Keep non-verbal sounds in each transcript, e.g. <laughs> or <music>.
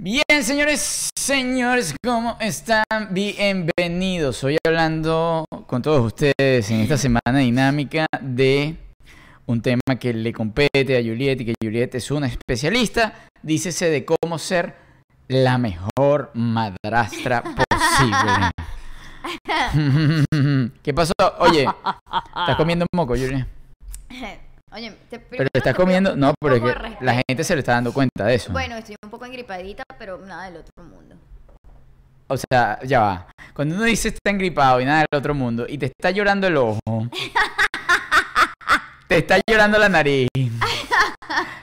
Bien, señores, señores, ¿cómo están? Bienvenidos. Hoy hablando con todos ustedes en esta semana dinámica de un tema que le compete a Juliet y que Juliet es una especialista. Dícese de cómo ser la mejor madrastra posible. <laughs> ¿Qué pasó? Oye, ¿estás comiendo moco, Juliet? <laughs> Oye, te, Pero te estás te comiendo... No, un pero es que la gente se le está dando cuenta de eso. Bueno, estoy un poco engripadita, pero nada del otro mundo. O sea, ya va. Cuando uno dice está engripado y nada del otro mundo y te está llorando el ojo, <laughs> te está llorando la nariz,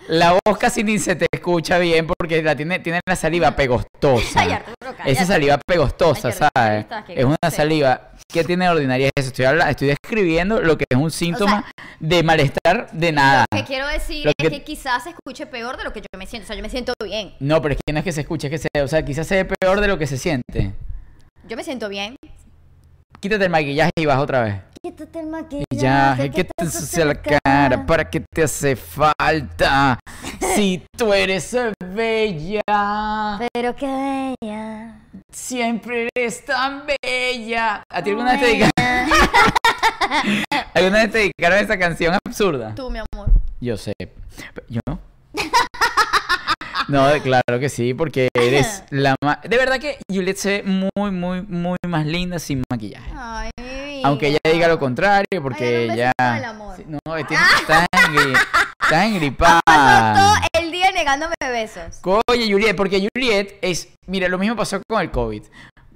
la voz casi ni se te escucha bien porque la tiene, tiene la saliva Ay, pegostosa. Arturo. Esa saliva pegostosa, Ay, ¿sabes? Es una saliva. ¿Qué tiene de ordinaria eso? Estoy, describiendo lo que es un síntoma de malestar de nada. Lo que quiero decir Lo es que- que... quizás se escuche peor de lo que yo me siento. O sea, yo me siento bien. No, pero es que no es que se escuche, es que se, o sea, quizás se ve peor de lo que se siente. Yo me siento bien. Quítate el maquillaje y vas otra vez. Quítate el maquillaje. Ya, que te ensucia la cara, ¿para qué te hace falta? <laughs> Si tú eres bella, Pero qué bella. siempre eres tan bella. ¿A ti alguna vez te dedicaron, <laughs> alguna vez te dedicaron esa canción absurda? Tú, mi amor. Yo sé. Pero ¿Yo no? <laughs> No, claro que sí, porque eres <laughs> la más... De verdad que Juliet se ve muy, muy, muy más linda sin maquillaje. Ay, mi Aunque ella diga lo contrario, porque Ay, un ella... amor. Sí, No, tiene- está, engri- está engripada. <laughs> Pasó todo el día negándome besos. Oye, Juliet, porque Juliet es... Mira, lo mismo pasó con el COVID.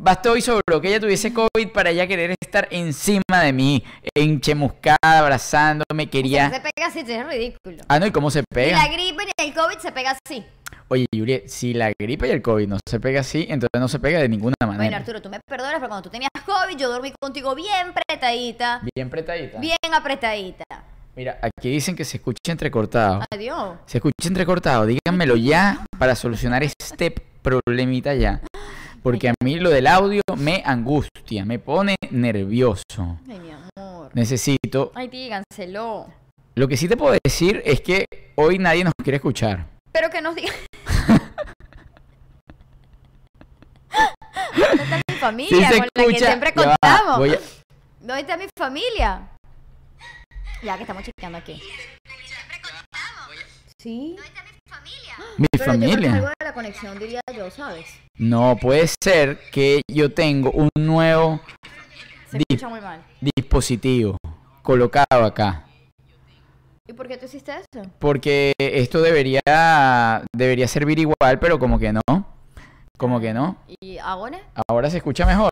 Bastó y sobró que ella tuviese COVID para ella querer estar encima de mí, enchemuscada, abrazándome, quería... Se pega así, es ridículo. Ah, no, ¿y cómo se Y pega? la gripe ni el COVID se pega así. Oye, Juliet, si la gripe y el COVID no se pega así, entonces no se pega de ninguna manera. Bueno, Arturo, tú me perdonas, pero cuando tú tenías COVID, yo dormí contigo bien apretadita. Bien apretadita. Bien apretadita. Mira, aquí dicen que se escucha entrecortado. Adiós. Se escucha entrecortado. Díganmelo ya para solucionar este problemita ya. Porque a mí lo del audio me angustia, me pone nervioso. Ay, mi amor. Necesito. Ay, díganselo. Lo que sí te puedo decir es que hoy nadie nos quiere escuchar. Pero que nos digan. ¿Dónde está mi familia Sí la que siempre va, a- ¿Dónde está mi familia? Ya que estamos chequeando aquí. ¿Sí? Mi Pero yo creo que es familia. algo de la conexión, diría yo, ¿sabes? No puede ser que yo tengo un nuevo Se Di- escucha muy mal. dispositivo colocado acá. ¿Y por qué tú hiciste eso? Porque esto debería, debería servir igual, pero como que no. Como que no. ¿Y ahora? Ahora se escucha mejor.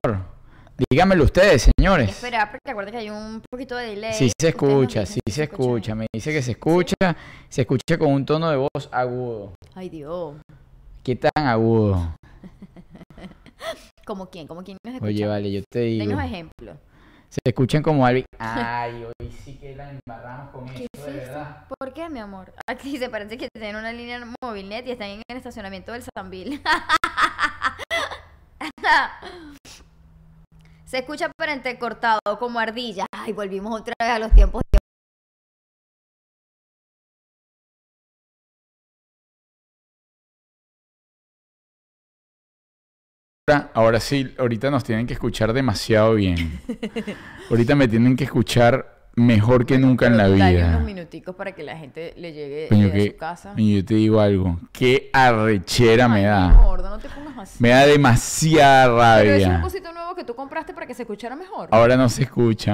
Díganmelo ustedes, señores. esperar porque acuérdate que hay un poquito de delay. Sí se escucha, sí se escucha. Me dice que se escucha. Se escucha con un tono de voz agudo. Ay, Dios. ¿Qué tan agudo? <laughs> ¿Como quién? ¿Como quién nos escucha? Oye, vale, yo te digo. Denos ejemplos. Se escuchan como alguien. <laughs> Ay, hoy sí que la embarramos con ¿Qué esto, de verdad. ¿Por qué, mi amor? Aquí se parece que tienen una línea móvil net y están en el estacionamiento del Sambil. <laughs> se escucha pero entrecortado, como ardilla. Ay, volvimos otra vez a los tiempos Ahora- sí, ahorita nos tienen que escuchar demasiado bien. <laughs> Ahorita me tienen que escuchar mejor que nunca en la Dale vida. unos minuticos para que la gente le llegue, Coño, llegue a su casa. Y yo te digo algo, qué arrechera me da. mi gordo, no te pongas así. Me da demasiada Pero es un rabia. cosito nuevo que tú compraste para que se escuchara mejor. Ahora no se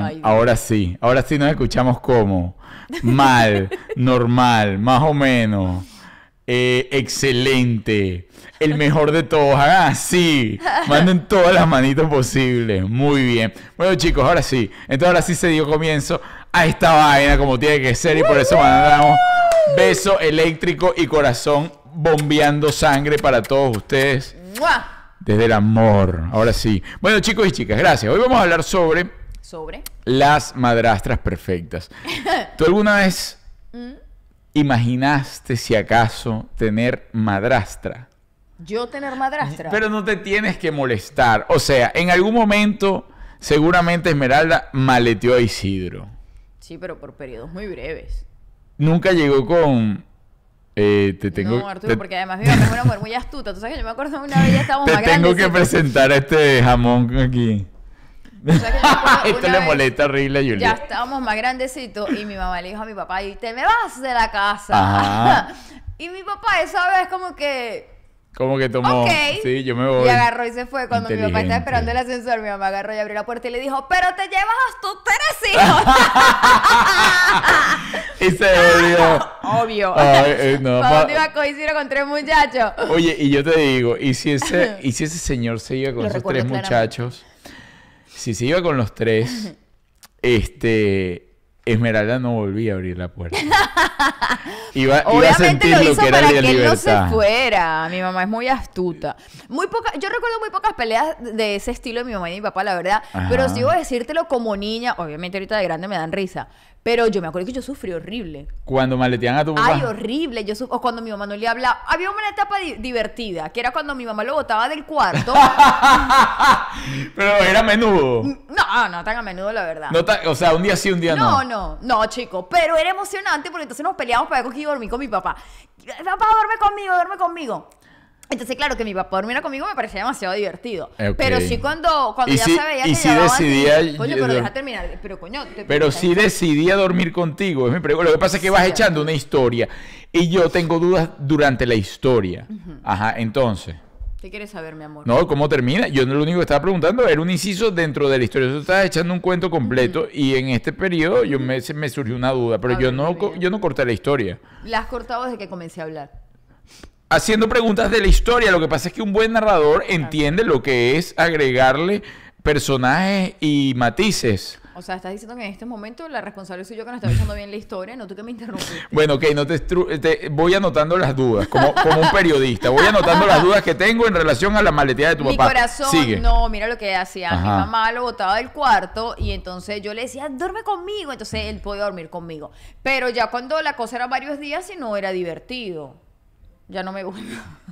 Ay, Dios. ahora sí. Ahora sí nos escuchamos como mal, <laughs> normal, más o menos. Eh, excelente, el mejor de todos, hagan así, <laughs> manden todas las manitos posibles, muy bien. Bueno chicos, ahora sí, entonces ahora sí se dio comienzo a esta vaina como tiene que ser y por eso mandamos beso eléctrico y corazón bombeando sangre para todos ustedes desde el amor. Ahora sí. Bueno chicos y chicas, gracias. Hoy vamos a hablar sobre Sobre. las madrastras perfectas. <laughs> ¿Tú alguna vez Mm. Imaginaste si acaso tener madrastra? Yo tener madrastra. Pero no te tienes que molestar. O sea, en algún momento, seguramente Esmeralda maleteó a Isidro. Sí, pero por periodos muy breves. Nunca llegó con. eh, te tengo, no, Arturo, te- porque además mi mamá es una mujer muy astuta. Tú sabes que yo me acuerdo una vez ya <laughs> estábamos te más tengo que presentar a este jamón aquí. Que me <laughs> Esto le vez- molesta horrible a Ya Juliet. estábamos más grandecitos y mi mamá le dijo a mi papá, y te me vas de la casa. <laughs> Y mi papá esa vez como que... Como que tomó. Ok. Sí, yo me voy. Y agarró y se fue. Cuando mi papá estaba esperando el ascensor, mi mamá agarró y abrió la puerta y le dijo, pero te llevas a tus tres <laughs> hijos. Y se volvió. Obvio. Ay, eh, no, ¿Para pa- dónde iba a coincidir con tres muchachos? Oye, y yo te digo, ¿y si ese, y si ese señor se iba con Lo esos tres claramente. muchachos? Si se iba con los tres, <laughs> este. Esmeralda no volvía a abrir la puerta. <laughs> Iba, iba a Obviamente sentir lo lo, hizo que era para que él no se libertad. fuera. Mi mamá es muy astuta. Muy poca, yo recuerdo muy pocas peleas de ese estilo de mi mamá y de mi papá, la verdad. Ajá. Pero si a decírtelo como niña, obviamente ahorita de grande me dan risa. Pero yo me acuerdo que yo sufrí horrible. Cuando maletean a tu papá. Ay, horrible. Yo o cuando mi mamá no le hablaba. Había una etapa di- divertida, que era cuando mi mamá lo botaba del cuarto. <laughs> Pero era a menudo. no, no tan a menudo, la verdad. No o sea, un día sí, un día no. No, no, no, chico. Pero era emocionante porque entonces nos peleábamos para ver con quién dormir con mi papá. Papá, duerme conmigo, duerme conmigo. Entonces, claro, que mi papá durmiera conmigo me parecía demasiado divertido. Pero sí cuando, cuando ya sí- se veía que llevaban- decidía Coño, pero de- deja terminar. Pero coño... te- Pero sí decidía dormir contigo. Es mi pregunta. Lo que pasa es que vas echando una historia. Y yo tengo dudas durante la historia. Ajá, entonces. ¿Qué quieres saber, mi amor? No, ¿cómo termina? Yo no lo único que estaba preguntando era un inciso dentro de la historia. Tú estabas echando un cuento completo y en este periodo yo me, surgió una duda, pero A yo ver, no, yo no corté la historia. La has cortado desde que comencé a hablar. Haciendo preguntas de la historia, lo que pasa es que un buen narrador entiende lo que es agregarle personajes y matices. O sea, estás diciendo que en este momento la responsable soy yo que no estaba echando bien la historia, no tú que me interrumpiste. <laughs> Bueno, ok, no te, te- voy anotando las dudas, como, como un periodista. Voy anotando las dudas que tengo en relación a la maleteada de tu Mi papá. corazón, Sigue. no, mira lo que hacía. Mi mamá lo botaba del cuarto y entonces yo le decía, duerme conmigo. Entonces él podía dormir conmigo. Pero ya cuando la cosa era varios días y no era divertido. Ya no me gusta.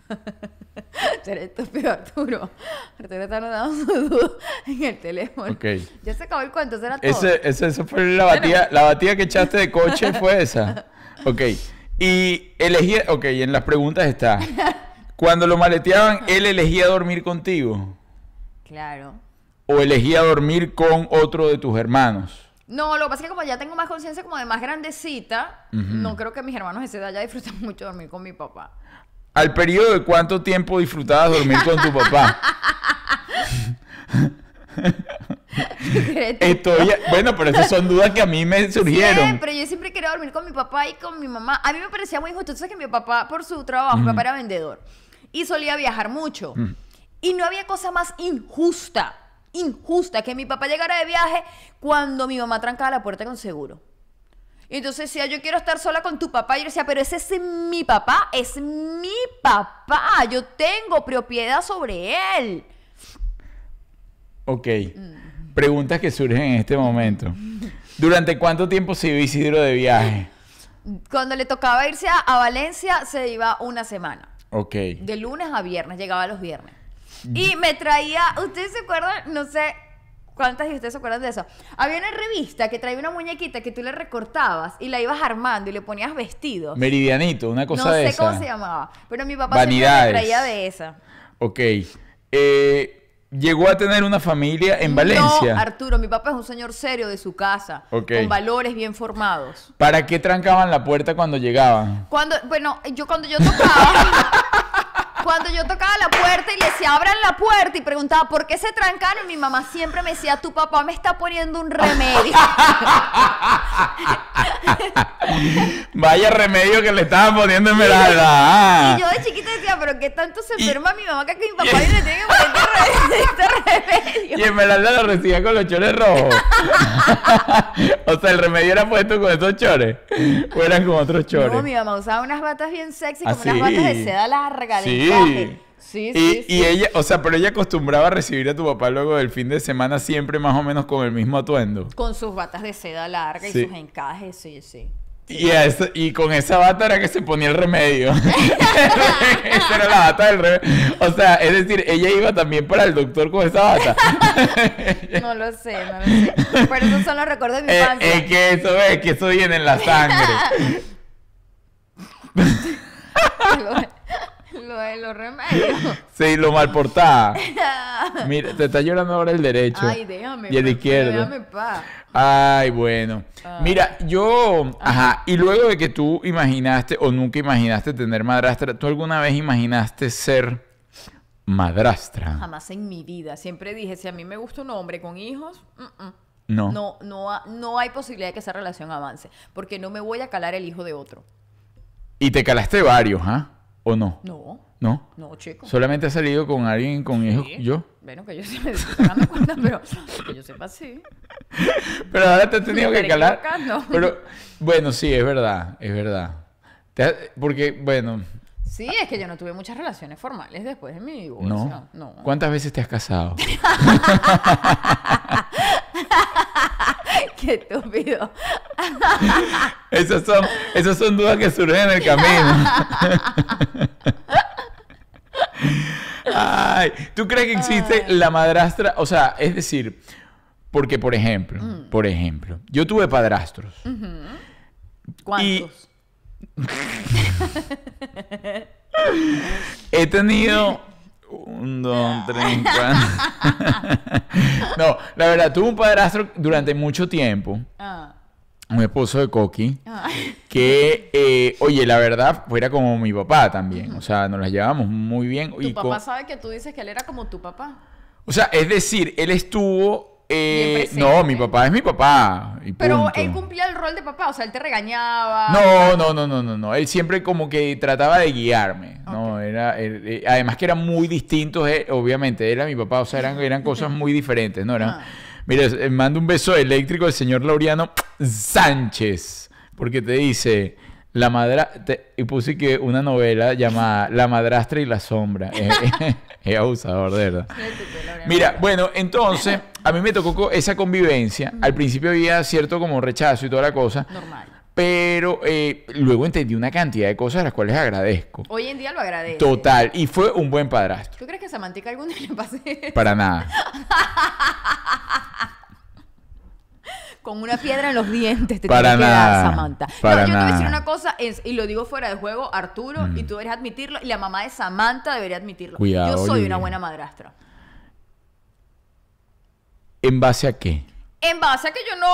<laughs> Seré estúpido, Arturo. Arturo está anotando su duda en el teléfono. Ok. Ya se acabó el cuento, todo. Ese, ese, esa fue la batida, la batida que echaste de coche <laughs> fue esa. Ok. Y elegía, ok, en las preguntas está. Cuando lo maleteaban, él elegía dormir contigo. Claro. O elegía dormir con otro de tus hermanos. No, lo que pasa es que como ya tengo más conciencia como de más grandecita, no creo que mis hermanos de esa edad ya disfrutan <laughs> mucho dormir con mi papá. ¿Al periodo de cuánto tiempo disfrutabas dormir con tu papá? Estoy, bueno, pero esas son dudas que a mí me surgieron. Siempre, yo siempre quería dormir con mi papá y con mi mamá. A mí me parecía muy injusto. Sabes que mi papá, por su trabajo, mi papá era vendedor y solía viajar mucho. Y no había cosa más injusta, injusta, que mi papá llegara de viaje cuando mi mamá trancaba la puerta con seguro. Y entonces decía, yo quiero estar sola con tu papá. Y yo decía, pero ese es mi papá, es mi papá. Yo tengo propiedad sobre él. Ok. Preguntas que surgen en este momento. ¿Durante cuánto tiempo se iba Isidro de viaje? Cuando le tocaba irse a, a Valencia, se iba una semana. Ok. De lunes a viernes, llegaba los viernes. Y me traía, ¿ustedes se acuerdan? No sé cuántas de ustedes se acuerdan de eso. Había una revista que traía una muñequita que tú le recortabas y la ibas armando y le ponías vestidos. Meridianito, una cosa no de sé esa. cómo se llamaba, pero mi papá Vanidades. siempre me traía de esa. Ok. Eh, ¿Llegó a tener una familia en Valencia? No, Arturo, mi papá es un señor serio de su casa, Ok. con valores bien formados. ¿Para qué trancaban la puerta cuando llegaban? Cuando, bueno, yo cuando yo tocaba, <laughs> cuando yo tocaba la puerta y le decía, abran la puerta y preguntaba, ¿por qué se trancaron? Mi mamá siempre me decía, tu papá me está poniendo un remedio. <laughs> Vaya remedio que le estaban poniendo en Esmeralda. Ah. Y yo de chiquita decía, pero ¿qué tanto se Y- enferma mi mamá que mi papá <laughs> le tiene que poner este <laughs> este remedio? Y Esmeralda lo recibía con los chores rojos. o sea, el remedio era puesto con esos chores. O eran con otros chores. No, mi mamá usaba unas batas bien sexy, como ¿Ah, unas sí? batas de seda larga, Sí. Sí, y, sí, y sí. ella, o sea, pero ella acostumbraba a recibir a tu papá luego del fin de semana siempre más o menos con el mismo atuendo. Con sus batas de seda larga y sus encajes, sí, sí. Y, eso- y con esa bata era que se ponía el remedio. <laughs> esa era la bata del remedio. O sea, es decir, ella iba también para el doctor con esa bata. <laughs> No lo sé, no lo sé. Pero esos son los recuerdos de mi Eh, infancia. es que eso es, que eso viene en la sangre. <laughs> <laughs> lo, de los remedios. <laughs> Sí, lo mal portada. <laughs> Mira, te está llorando ahora el derecho. Ay, déjame. Y el pero- izquierdo. Déjame paz. Ay, bueno. Ah. Mira, yo, ajá, y luego de que tú imaginaste o nunca imaginaste tener madrastra, ¿tú alguna vez imaginaste ser madrastra? Jamás en mi vida. Siempre dije, si a mí me gusta un hombre con hijos, mm, mm. No. no, no, no hay posibilidad de que esa relación avance. Porque no me voy a calar el hijo de otro. Y te calaste varios, ¿ah? ¿O no? No, ¿No? no, chico. Solamente has salido con alguien con hijos. Sí. Yo. Bueno, que yo sí me estoy sacando cuenta, pero que yo sepa sí. <laughs> Pero ahora te has tenido que calar. Pero, bueno, sí, es verdad, es verdad. Porque, bueno, Sí, es que yo no tuve muchas relaciones formales después de mi divorcio. no. No. ¿Cuántas veces te has casado? <laughs> Qué estúpido. <laughs> Esas son, esas son dudas que surgen en el camino. <laughs> Ay, ¿tú crees que existe la madrastra? O sea, es decir, porque por ejemplo, Mm. por ejemplo, yo tuve padrastros. ¿Cuántos? He tenido un, dos, tres, cuatro. <laughs> no, la verdad, tuve un padrastro durante mucho tiempo, Ah, un esposo de Coqui. ah. que, eh, oye, la verdad, fuera como mi papá también. O sea, nos las llevábamos muy bien. Tu y papá sabe que tú dices que él era como tu papá. O sea, es decir, él estuvo... eh, no, mi papá es mi papá. y Pero punto. él cumplía el rol de papá, o sea, él te regañaba. No, no, no, no, no, no. Él siempre como que trataba de guiarme, ¿no? Era, él- eh, además que eran muy distintos, eh, obviamente. Era mi papá, o sea, eran, eran cosas <laughs> muy diferentes, ¿no? Eran, Ah. Mira, eh, mando un beso eléctrico al señor Laureano Sánchez, porque te dice, la madra... te- y puse que una novela llamada La madrastra y la sombra. <laughs> Es, es abusador, de verdad. Laureano. Mira, bueno, entonces a mí me tocó esa convivencia. Al principio había cierto como rechazo y toda la cosa. Normal. Pero eh, luego entendí una cantidad de cosas a las cuales agradezco. Hoy en día lo agradece. Total. Y fue un buen padrastro. ¿Tú crees que a Samantica algún día le pase Para nada. <laughs> con una piedra en los dientes? Te Para tiene que nada, dar, Samantha. para no, yo te voy a decir nada. una cosa, es- y lo digo fuera de juego, Arturo, y tú deberías admitirlo, y la mamá de Samantha debería admitirlo. Cuidado, yo soy Julia. una buena madrastra. ¿En base a qué? En base a que yo no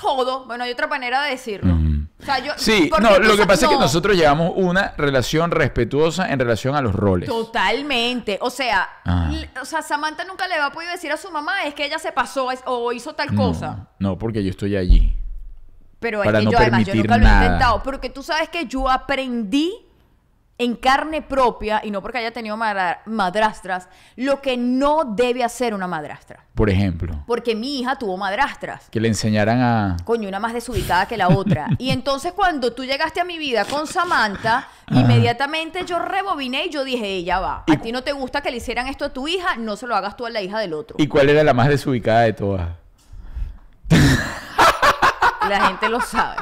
todo. Bueno, hay otra manera de decirlo. O sea, yo. Sí, no, lo que sa- pasa es que no. nosotros llevamos una relación respetuosa en relación a los roles. Totalmente. O sea, Ah. o sea, Samantha nunca le va a poder decir a su mamá es que ella se pasó es- o hizo tal No, cosa. No, porque yo estoy allí. Pero es que no yo además yo nunca lo he intentado. Porque tú sabes que yo aprendí en carne propia, y no porque haya tenido madra- madrastras, lo que no debe hacer una madrastra. Por ejemplo, Porque mi hija tuvo madrastras. que le enseñaran a... Coño, una más desubicada que la otra. <laughs> Y entonces cuando tú llegaste a mi vida con Samantha, inmediatamente yo rebobiné y yo dije, ella va. A ti no te gusta que le hicieran esto a tu hija, no se lo hagas tú a la hija del otro. ¿Y cuál era la más desubicada de todas? La gente lo sabe.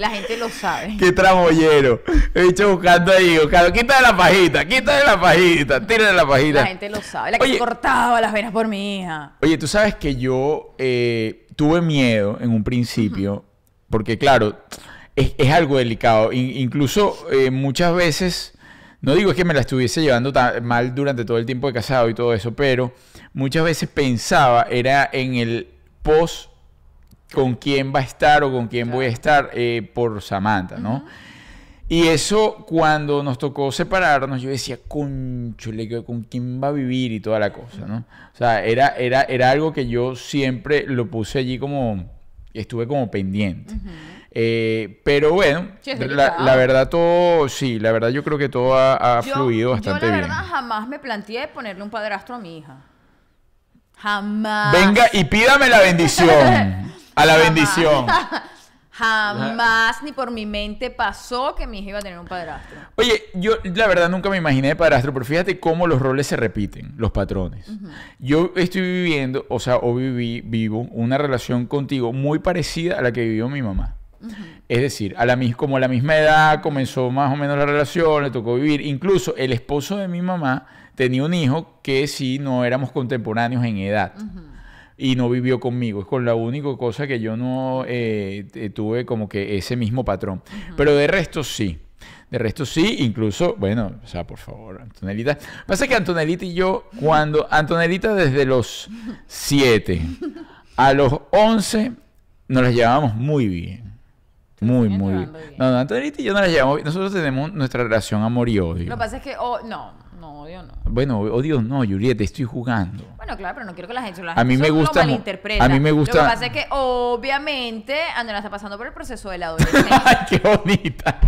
La gente lo sabe. ¡Qué tramollero! He dicho buscando ahí, buscando. Quítale la pajita, quítale la pajita, tírale la pajita. La gente lo sabe. La que Oye. se cortaba las venas por mi hija. Oye, tú sabes que yo eh, tuve miedo en un principio, porque claro, es, es algo delicado. In- incluso eh, muchas veces, no digo que me la estuviese llevando tan mal durante todo el tiempo de casado y todo eso, pero muchas veces pensaba, era en el post con quién va a estar o con quién voy a estar eh, por Samantha, ¿no? Y eso, cuando nos tocó separarnos, yo decía, conchole, ¿con quién va a vivir? Y toda la cosa, ¿no? O sea, era, era, era algo que yo siempre lo puse allí como, estuve como pendiente. Eh, pero bueno, Sí, la, verdad todo, sí, la verdad yo creo que todo ha, ha Yo- fluido bastante Yo la bien. verdad jamás me planteé ponerle un padrastro a mi hija. Jamás. Venga y pídame la bendición. <laughs> A la bendición. <laughs> Jamás ni por mi mente pasó que mi hija iba a tener un padrastro. Oye, yo la verdad nunca me imaginé de padrastro, pero fíjate cómo los roles se repiten, los patrones. Yo estoy viviendo, o sea, o viví, vivo una relación contigo muy parecida a la que vivió mi mamá. Es decir, a la, como a la misma edad comenzó más o menos la relación, le tocó vivir. Incluso el esposo de mi mamá tenía un hijo que sí no éramos contemporáneos en edad. Y no vivió conmigo. Es con la única cosa que yo no eh, t- tuve como que ese mismo patrón. Pero de resto sí. De resto sí, incluso, bueno, o sea, por favor, Antonelita. Pasa que Antonelita y yo, cuando Antonelita desde los 7 a los 11 nos las llevábamos muy bien. Muy, muy bien. No, no, Antonelita y yo nos las llevamos bien. Nosotros tenemos nuestra relación amor y odio. Lo que pasa es que, oh, no, no, odio no. Bueno, odio no, Julieta, estoy jugando. Bueno, claro, pero no quiero que la gente, la A mí gente me gusta lo malinterpreta. a mí me gusta- Lo que pasa es que, obviamente, Andrea está pasando por el proceso de la adolescencia. <laughs> ¡Ay, qué bonita!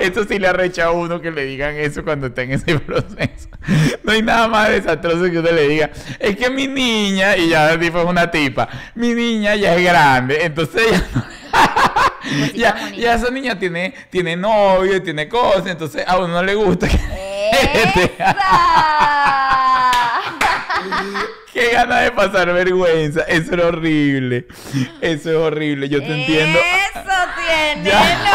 Esto sí le arrecha a uno que le digan eso cuando está en ese proceso. No hay nada más desastroso que uno le diga, es que mi niña, y ya tipo es una tipa, mi niña ya es grande, entonces ella no- <laughs> ya, esa niña tiene, tiene novio, tiene cosas, entonces a uno no le gusta. <laughs> <laughs> Qué ganas de pasar vergüenza. Eso es horrible. Eso es horrible. Yo te entiendo. ¡Eso tiene novio!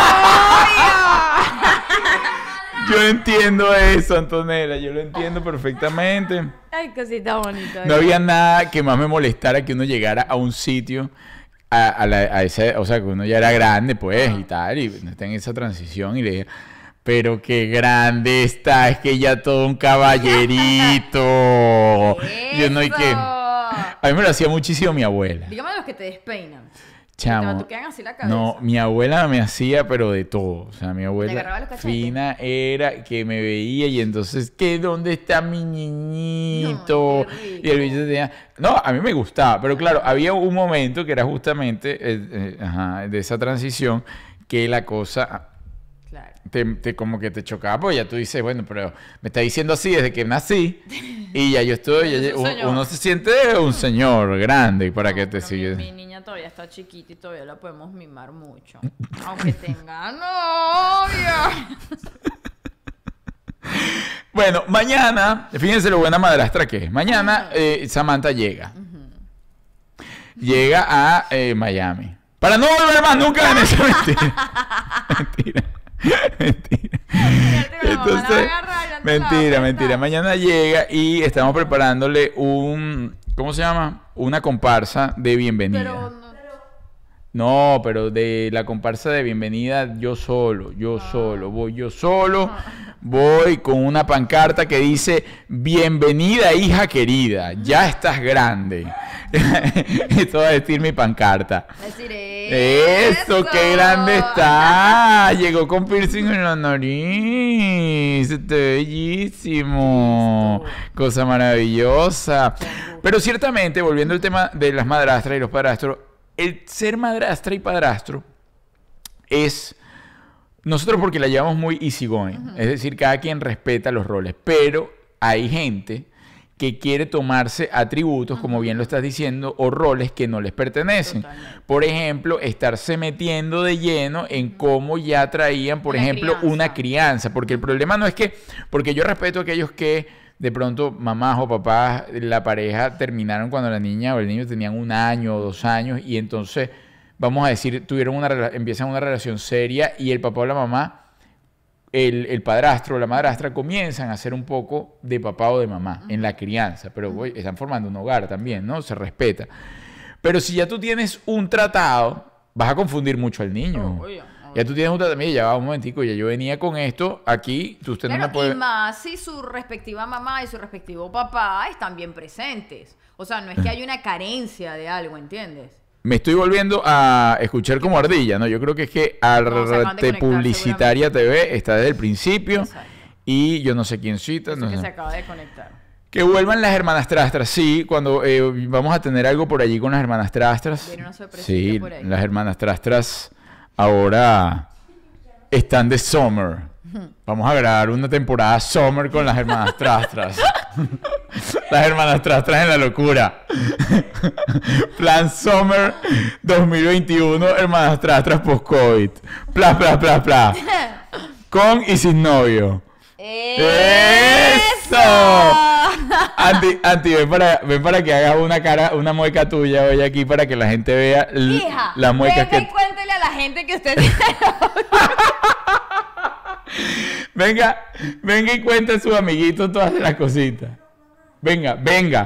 Yo entiendo eso, Antonella. Yo lo entiendo perfectamente. Ay, cosita bonita. No había nada que más me molestara que uno llegara a un sitio a, a la- a ese, o sea, que uno ya era grande, pues, y tal, y está en esa transición y le diga, pero qué grande está, es que ya todo un caballerito. <laughs> Yo no hay que. A mí me lo hacía muchísimo mi abuela. Dígame los que te despeinan. Chamo. Te quedan así la cabeza. No, mi abuela me hacía, pero de todo. O sea, mi abuela los fina era que me veía y entonces, ¿qué? ¿Dónde está mi niñito? No, y el bicho tenía... No, a mí me gustaba, pero claro, había un momento que era justamente eh, eh, ajá, de esa transición que la cosa. Te, te- como que te chocaba, porque ya tú dices, bueno, pero me está diciendo así desde que nací y ya yo estoy, ya- uno, uno se siente un señor grande para No, que te pero siga. Mi, mi niña todavía está chiquita y todavía la podemos mimar mucho. Aunque tenga novio. <laughs> Bueno, mañana, fíjense lo buena madrastra que es. Mañana eh, Samantha llega. Llega a eh, Miami. Para no volver más nunca a Venezuela. <laughs> Mentira. <laughs> Mentira. <laughs> la mamá la va a Entonces, mentira, mentira. Mañana llega y estamos preparándole un, ¿cómo se llama? Una comparsa de bienvenida. Pero no. Pero de la comparsa de bienvenida yo solo, yo Ah. solo, voy yo solo, voy con una pancarta que dice, bienvenida hija querida, ya estás grande. <laughs> Esto va a decir mi pancarta. Deciré. Eso, qué grande está. Llegó con piercing en la nariz. Está bellísimo. Cosa maravillosa. Pero ciertamente, volviendo al tema de las madrastras y los padrastros, el ser madrastra y padrastro es nosotros porque la llevamos muy easygoing, es decir, cada quien respeta los roles, pero hay gente que quiere tomarse atributos, como bien lo estás diciendo, o roles que no les pertenecen. Totalmente. Por ejemplo, estarse metiendo de lleno en cómo ya traían, por ejemplo, una crianza, porque el problema no es que, porque yo respeto a aquellos que de pronto mamás o papás, la pareja terminaron cuando la niña o el niño tenían un año o dos años y entonces, vamos a decir, tuvieron una empiezan una relación seria y el papá o la mamá, el, el padrastro o la madrastra comienzan a ser un poco de papá o de mamá en la crianza, pero güey, están formando un hogar también, ¿no? Se respeta. Pero si ya tú tienes un tratado, vas a confundir mucho al niño. Oh, Ya tú tienes un mira, ya va un momentico, ya yo venía con esto, aquí, tú usted no Claro, me puede... y más si su respectiva mamá y su respectivo papá están bien presentes. O sea, no es que <laughs> haya una carencia de algo, ¿entiendes? Me estoy volviendo a escuchar como ardilla, ¿no? Yo creo que es que No, Arte Publicitaria TV está desde el principio Exacto. y yo no sé quién cita. No que sé. se acaba de conectar. Que vuelvan las hermanas trastras, sí, cuando eh, vamos a tener algo por allí con las hermanas trastras. Una Sí, por ahí. las hermanas trastras ahora están de summer. Vamos a grabar una temporada summer con las hermanas trastras. <laughs> las hermanas trastras en la locura. Plan summer 2021, hermanas trastras post-COVID. Pla, pla, pla, pla. <laughs> Con y sin novio. ¡Eso! <laughs> Anti, Anti, ven para, ven para que hagas una cara, una mueca tuya hoy aquí para que la gente vea Hija, las muecas venga y que. cuéntele Cuéntele a la gente que usted tiene <laughs> Venga, venga y cuente a sus amiguitos todas las cositas. Venga, venga.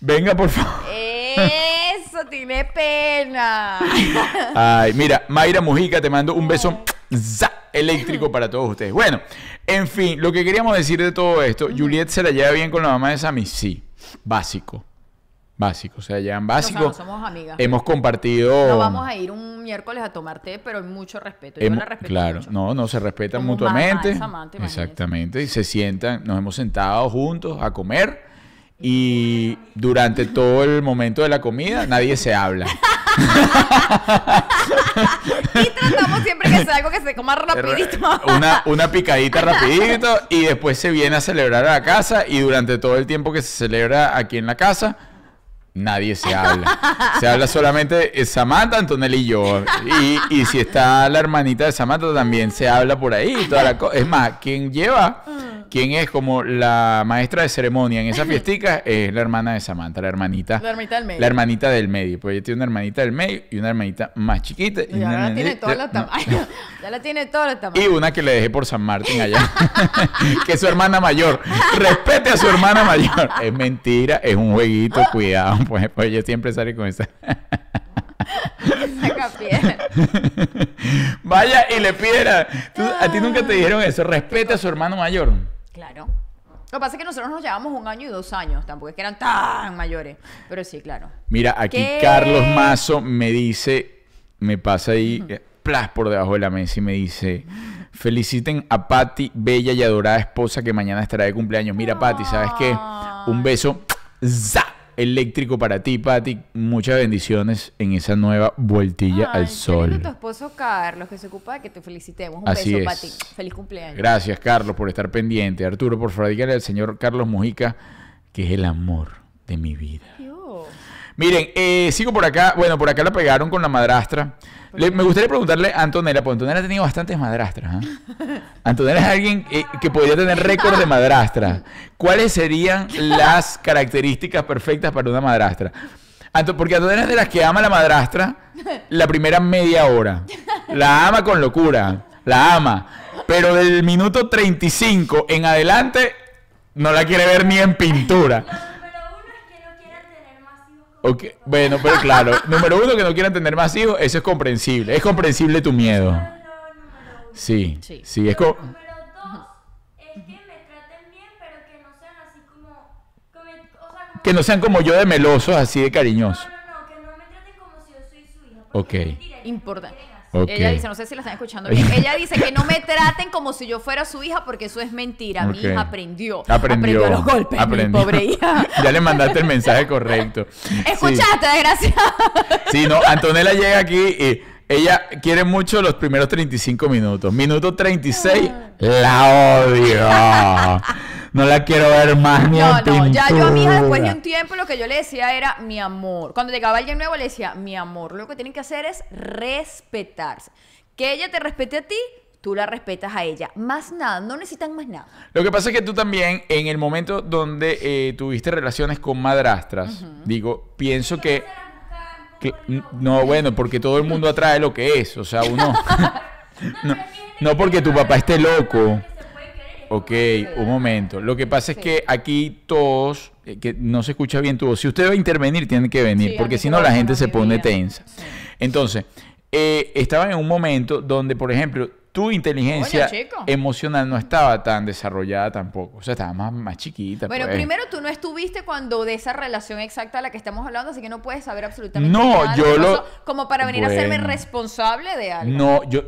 Venga, por favor. Eso, tiene pena. Ay, mira, Mayra Mujica, te mando un beso za, eléctrico para todos ustedes. Bueno, en fin, lo que queríamos decir de todo esto, Juliet se la lleva bien con la mamá de Sammy, sí, básico. Básico, o sea, llevan básico. No, no, somos amigas. Hemos compartido. No vamos a ir un miércoles a tomar té, pero hay mucho respeto. Yo hemos- la respeto claro, mucho. no, no se respetan Como mutuamente. Exactamente, y se sientan, nos hemos sentado juntos a comer y durante todo el momento de la comida nadie se habla. <laughs> <laughs> Y tratamos siempre que sea algo que se coma rapidito. Una, una picadita <laughs> rapidito y después se viene a celebrar a la casa y durante todo el tiempo que se celebra aquí en la casa, nadie se habla. Se habla solamente eh, Samantha, Antonella y yo. Y, y si está la hermanita de Samantha también se habla por ahí. Toda la es más, quien lleva, quien es como la maestra de ceremonia en esa fiestica es la hermana de Samantha, la hermanita. La hermanita del medio. La hermanita del medio. Pues ella tiene una hermanita del medio y una hermanita más chiquita. y una la tiene hermanita- todos los no. <laughs> Ya la tiene todos los Y una que le dejé por San Martín allá, <laughs> que es su hermana mayor. Respete a su hermana mayor. Es mentira, es un jueguito, cuidado, <laughs> pues, pues ella siempre sale con esa. Saca piedra. <laughs> Vaya y le piedra. Tú- a ti nunca te dijeron eso, respete a su hermano mayor. Claro. Lo que pasa es que nosotros nos llevamos un año y dos años. Tampoco es que eran tan mayores. Pero sí, claro. Mira, aquí ¿Qué? Carlos Mazo me dice, me pasa ahí, eh, plas por debajo de la mesa y me dice, feliciten a Patti, bella y adorada esposa que mañana estará de cumpleaños. Mira, Patti, ¿sabes qué? Un beso za, eléctrico para ti, Patti. Muchas bendiciones en esa nueva vueltilla Ay, al sol. tu esposo Carlos, que se ocupa de que te felicitemos. Un Así beso, es. Pati. Feliz cumpleaños. Gracias, Carlos, por estar pendiente. Arturo, por favor, dígale al señor Carlos Mujica que es el amor de mi vida. Yo. Miren, eh, sigo por acá. Bueno, por acá la pegaron con la madrastra. Le- me gustaría preguntarle a Antonella, porque Antonella ha tenido bastantes madrastras. ¿ah? <laughs> Antonella es alguien eh, que podría tener récord de madrastra. ¿Cuáles serían las características perfectas para una madrastra? Anto- porque Antonella es de las que ama a la madrastra la primera media hora. La ama con locura. La ama. Pero del minuto 35 en adelante no la quiere ver ni en pintura. Más hijos con Ok, Bueno, pero claro, <laughs> número uno, que no quieran tener más hijos, eso es comprensible. Es comprensible tu miedo. Sí, Sí. sí, es co- Número dos es que me traten bien, pero que no sean así como, que no sean como yo de melosos, así de cariñosos. No, no, no, que no me traten como si yo soy su hija. Ok. Importante. Ella dice, no sé si la están escuchando bien. <laughs> Ella dice que no me traten como si yo fuera su hija porque eso es mentira. Mi Ok. hija aprendió. Aprendió. a los golpes, aprendió. mi pobre hija. <laughs> ya le mandaste el mensaje correcto. Sí. ¿Escuchaste, desgraciada? Sí, no, Antonella llega aquí y ella quiere mucho los primeros 35 minutos. Minuto 36, la odio. No la quiero ver más ni No, en no, ya yo a mi hija después de un tiempo lo que yo le decía era mi amor. Cuando llegaba alguien nuevo le decía mi amor. Lo que tienen que hacer es respetarse. Que ella te respete a ti, tú la respetas a ella. Más nada, no necesitan más nada. Lo que pasa es que tú también, en el momento donde eh, tuviste relaciones con madrastras, digo, pienso que... que- no, bueno, porque todo el mundo atrae lo que es. O sea, uno... <laughs> <laughs> no, no porque tu papá esté loco. Ok, un momento. Lo que pasa es que aquí todos, eh, que no se escucha bien tu voz. Si usted va a intervenir, tiene que venir, Sí, porque si no la gente se pone tensa. Entonces, eh, estaban en un momento donde, por ejemplo, tu inteligencia emocional no estaba tan desarrollada tampoco. O sea, estaba más, más chiquita. Bueno, pues. primero tú no estuviste cuando de esa relación exacta a la que estamos hablando, así que no puedes saber absolutamente No, nada. de yo lo- Como para venir a hacerme responsable de algo. No, yo.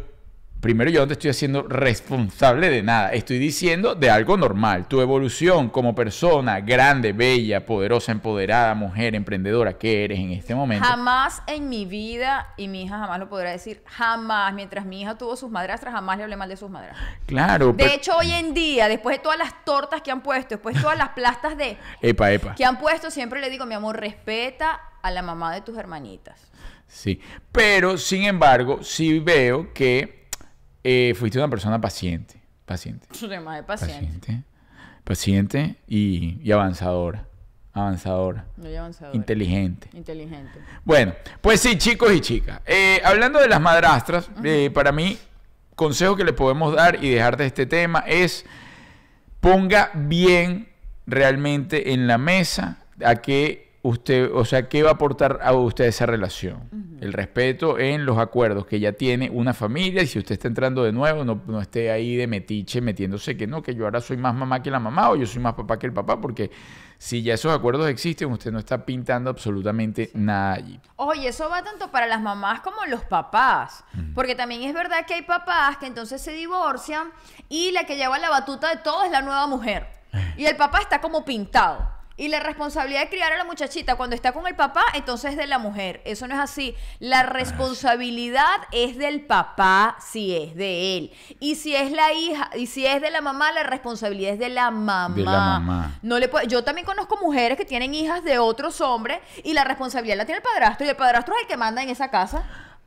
Primero, yo no te estoy haciendo responsable de nada. Estoy diciendo de algo normal. Tu evolución como persona grande, bella, poderosa, empoderada, mujer, emprendedora que eres en este momento. Jamás en mi vida, y mi hija jamás lo podrá decir, jamás, mientras mi hija tuvo sus madrastras, jamás le hablé mal de sus madrastras. Claro, De pero- hecho, hoy en día, después de todas las tortas que han puesto, después de todas las plastas de <laughs> Epa, epa. que han puesto, siempre le digo, mi amor, respeta a la mamá de tus hermanitas. Sí. Pero, sin embargo, sí veo que eh, fuiste una persona paciente. Paciente. Su tema de paciente. Paciente. Paciente y, y avanzadora. avanzadora, Muy avanzadora. inteligente. Inteligente. Bueno, pues sí, chicos y chicas. Eh, hablando de las madrastras, eh, para mí, consejo que le podemos dar y dejar de este tema es ponga bien realmente en la mesa a qué usted, o sea, qué va a aportar a usted esa relación. El respeto en los acuerdos que ya tiene una familia y si usted está entrando de nuevo, no, no esté ahí de metiche metiéndose que no, que yo ahora soy más mamá que la mamá o yo soy más papá que el papá, porque si ya esos acuerdos existen, usted no está pintando absolutamente nada allí. Oye, eso va tanto para las mamás como los papás. Porque también es verdad que hay papás que entonces se divorcian y la que lleva la batuta de todo es la nueva mujer. Y el papá está como pintado. Y la responsabilidad de criar a la muchachita cuando está con el papá, entonces es de la mujer. Eso no es así. La responsabilidad es del papá si es de él. Y si es la hija, y si es de la mamá, la responsabilidad es de la mamá. De la mamá. No le puede- Yo también conozco mujeres que tienen hijas de otros hombres y la responsabilidad la tiene el padrastro. Y el padrastro es el que manda en esa casa.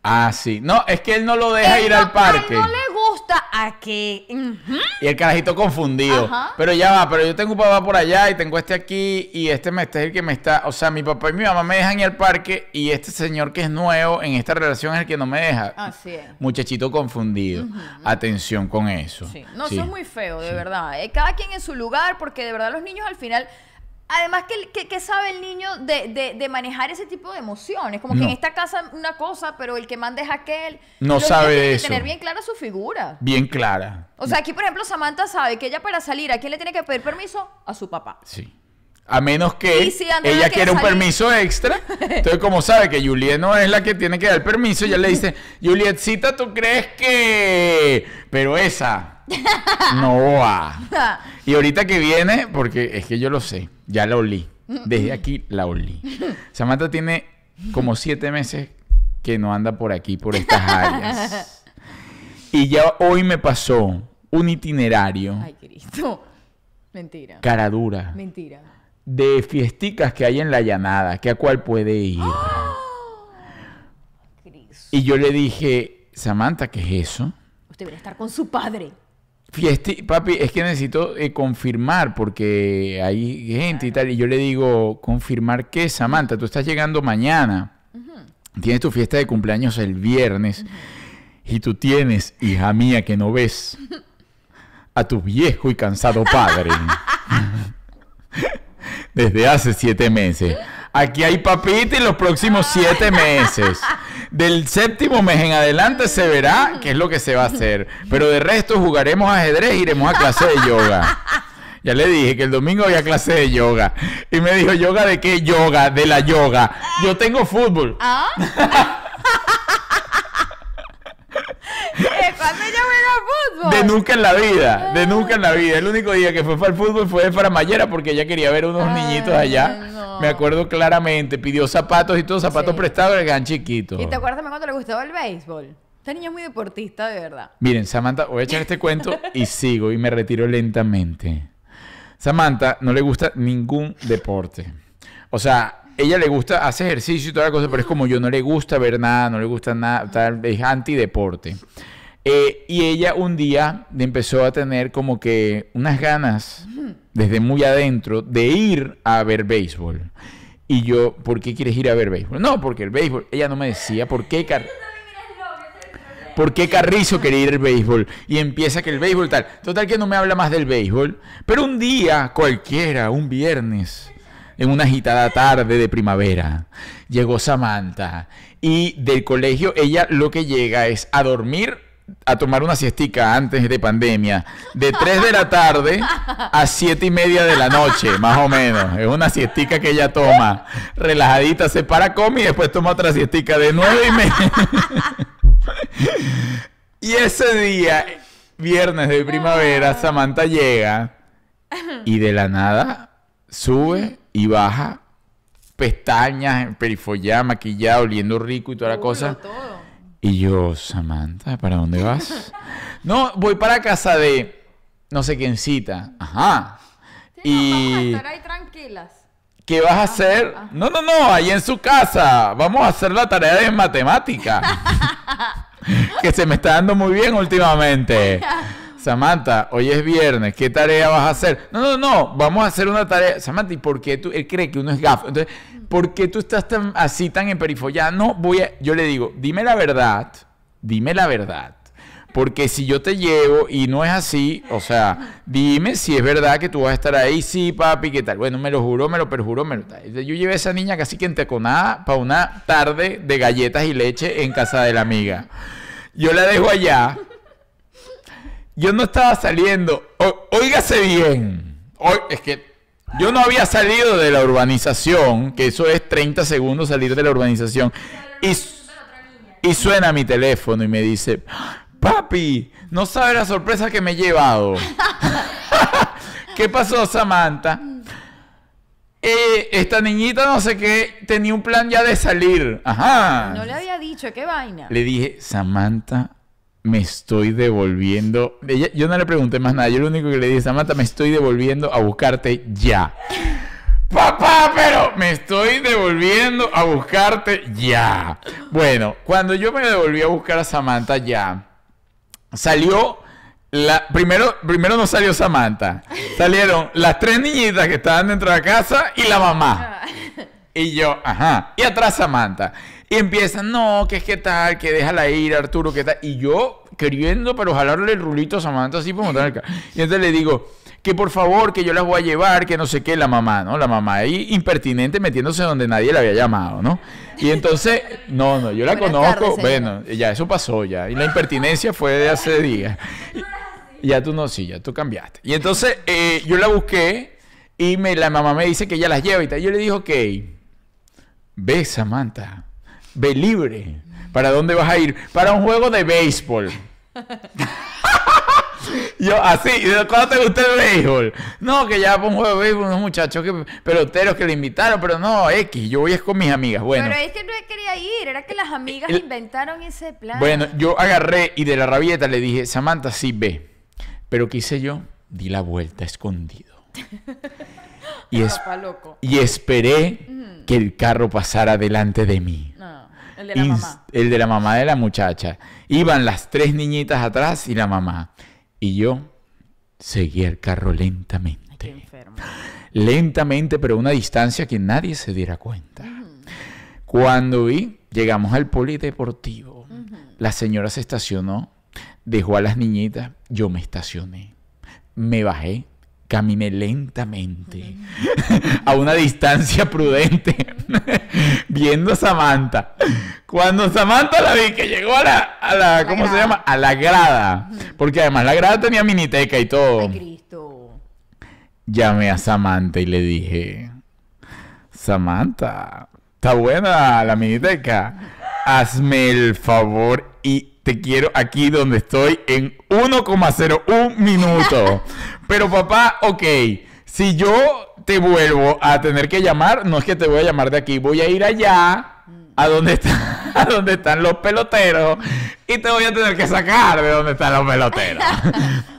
Ah, sí. No, es que él no lo deja Él ir no- al parque. A él no le gusta a que. Ujú. Y el carajito confundido. Ajá. Pero ya va, pero yo tengo un papá por allá y tengo este aquí y este me este es el que me está. O sea, mi papá y mi mamá me dejan ir al parque y este señor que es nuevo en esta relación es el que no me deja. Así es. Muchachito confundido. Atención con eso. Sí. No, Sí. eso es muy feo, de verdad. Eh, Cada quien en su lugar, porque de verdad los niños al final. Además, que, que- que sabe el niño de, de- de manejar ese tipo de emociones? Como que en esta casa una cosa, pero el que manda es aquel. No Los sabe de eso. tener bien clara su figura. Bien clara. O sea, aquí, por ejemplo, Samantha sabe que ella para salir, ¿a quién le tiene que pedir permiso? A su papá. Sí. A menos que si ella quiere un salir- permiso extra. <laughs> Entonces, como sabe que Juliet no es la que tiene que dar permiso, ella le dice, <laughs> Julietcita, ¿tú crees que...? Pero esa no va. <laughs> Y ahorita que viene, porque es que yo lo sé, ya la olí. Desde <laughs> aquí la olí. Samantha tiene como siete meses que no anda por aquí, por estas <laughs> áreas. Y ya hoy me pasó un itinerario, Ay, Cristo. Mentira. cara dura Mentira. de fiesticas que hay en la llanada, que a cuál puede ir. Cristo. Y yo le dije, Samantha, ¿qué es eso? Usted debería estar con su padre. Fiesti, papi, es que necesito eh, confirmar porque hay gente y tal. Y yo le digo, ¿confirmar qué, Samantha? Tú estás llegando mañana. Tienes tu fiesta de cumpleaños el viernes. Y tú tienes, hija mía, que no ves a tu viejo y cansado padre. <laughs> <laughs> Desde hace siete meses. Aquí hay papita y los próximos siete meses. Del séptimo mes en adelante se verá qué es lo que se va a hacer. Pero de resto jugaremos ajedrez e iremos a clase de yoga. Ya le dije que el domingo había clase de yoga. Y me dijo, ¿yoga de qué? Yoga, de la yoga. Yo tengo fútbol. ¿Ah? ¿Cuándo ella juega fútbol? De nunca en la vida, de nunca en la vida. El único día que fue para el fútbol fue para Mayera porque ella quería ver unos niñitos allá. Me acuerdo claramente, pidió zapatos y todos zapatos Sí. prestados, eran chiquitos. ¿Y te acuerdas también cuando le gustaba el béisbol? Esta niña es muy deportista, de verdad. Miren, Samantha, voy a echar este cuento y sigo y me retiro lentamente. Samantha no le gusta ningún deporte. O sea, ella le gusta, hace ejercicio y toda la cosa, pero es como yo, no le gusta ver nada, no le gusta nada, tal, es antideporte. Eh, y ella un día empezó a tener como que unas ganas, desde muy adentro, de ir a ver béisbol. Y yo, ¿por qué quieres ir a ver béisbol? No, porque el béisbol, ella no me decía, ¿por qué, Car- ¿Por qué Carrizo quería ir al béisbol? Y empieza que el béisbol tal. Total que no me habla más del béisbol. Pero un día cualquiera, un viernes, en una agitada tarde de primavera, llegó Samantha. Y del colegio ella lo que llega es a dormir, a tomar una siestica antes de pandemia, de 3 de la tarde a 7 y media de la noche, más o menos. Es una siestica que ella toma. Relajadita, se para, come y después toma otra siestica de 9 y media. Y ese día, viernes de primavera, Samantha llega y de la nada sube y baja, pestañas, perifollada, maquillada, oliendo rico y toda la cosa. Todo. Y yo, Samantha, ¿para dónde vas? no, voy para casa de no sé quién cita. Ajá. Y Vamos a estar ahí tranquilas. ¿qué vas a hacer? No, no, no, ahí en su casa. Vamos a hacer la tarea de matemática. <laughs> que se me está dando muy bien últimamente. Samantha, hoy es viernes, ¿qué tarea vas a hacer? No, no, no, vamos a hacer una tarea. Samantha, ¿y por qué tú? Él cree que uno es gafo. Entonces, ¿por qué tú estás tan, así tan en perifollada? No, voy a. Yo le digo, dime la verdad, dime la verdad. Porque si yo te llevo y no es así, o sea, dime si es verdad que tú vas a estar ahí, sí, papi, ¿qué tal? Bueno, me lo juro, me lo perjuro, me lo Yo llevé a esa niña casi que enteconada para una tarde de galletas y leche en casa de la amiga. Yo la dejo allá. Yo no estaba saliendo. O- óigase bien. Es que yo no había salido de la urbanización, que eso es 30 segundos salir de la urbanización. Y, suena mi teléfono y me dice, papi, no sabes la sorpresa que me he llevado. <laughs> ¿Qué pasó, Samantha? Eh, esta niñita no sé qué tenía un plan ya de salir. Ajá. No le había dicho, qué vaina. Le dije, Samantha, me estoy devolviendo. Ella- yo no le pregunté más nada. Yo lo único que le dije, Samantha, me estoy devolviendo a buscarte ya. Papá, pero me estoy devolviendo a buscarte ya. Bueno, cuando yo me devolví a buscar a Samantha ya, salió la primero primero no salió Samantha. Salieron las tres niñitas que estaban dentro de la casa y la mamá. Y yo, ajá. Y atrás Samantha. Y empiezan, no, que es que tal, que déjala ir, Arturo, que tal. Y yo queriendo, pero jalarle el rulito a Samantha así por montar. Y entonces le digo, que por favor, que yo las voy a llevar, que no sé qué, la mamá, ¿no? La mamá ahí impertinente metiéndose donde nadie la había llamado, ¿no? Y entonces, no, no, yo la Buenas conozco, tardes, bueno, ya eso pasó ya. Y la impertinencia fue de hace días. Y ya tú no, sí, ya tú cambiaste. Y entonces eh, yo la busqué y me, la mamá me dice que ella las lleva y tal. Yo le dije, ok, ve Samantha, ve libre. ¿Para dónde vas a ir? Para un juego de béisbol. <laughs> Yo, así, ¿y de ¿cuándo te gusta el béisbol? No, que ya para un juego de béisbol, unos muchachos que, peloteros que le invitaron, pero no, X, yo voy es con mis amigas. Bueno, Pero es que no quería ir, era que las amigas El- inventaron ese plan. Bueno, yo agarré y de la rabieta le dije, Samantha, sí ve. Pero ¿qué hice yo? Di la vuelta escondido. <laughs> Y, es- y esperé que el carro pasara delante de mí. El de la mamá. El de la mamá de la muchacha. Iban las tres niñitas atrás y la mamá. Y yo seguía el carro Qué lentamente. enfermo. Lentamente, pero a una distancia que nadie se diera cuenta. Cuando vi, llegamos al polideportivo. La señora se estacionó, dejó a las niñitas, yo me estacioné. Me bajé, caminé lentamente, <laughs> a una distancia prudente, <laughs> viendo a Samantha. Cuando Samantha la vi que llegó a la, a la ¿cómo se grada. llama? A la grada. Porque además la grada tenía miniteca y todo. Ay, Cristo. Llamé a Samantha y le dije, Samantha, está buena la miniteca. Hazme el favor y te quiero aquí donde estoy en 1,01 minuto. <laughs> Pero papá, ok, si yo te vuelvo a tener que llamar, no es que te voy a llamar de aquí, voy a ir allá. A donde, está, <laughs> a donde están los peloteros y te voy a tener que sacar de donde están los peloteros. <laughs>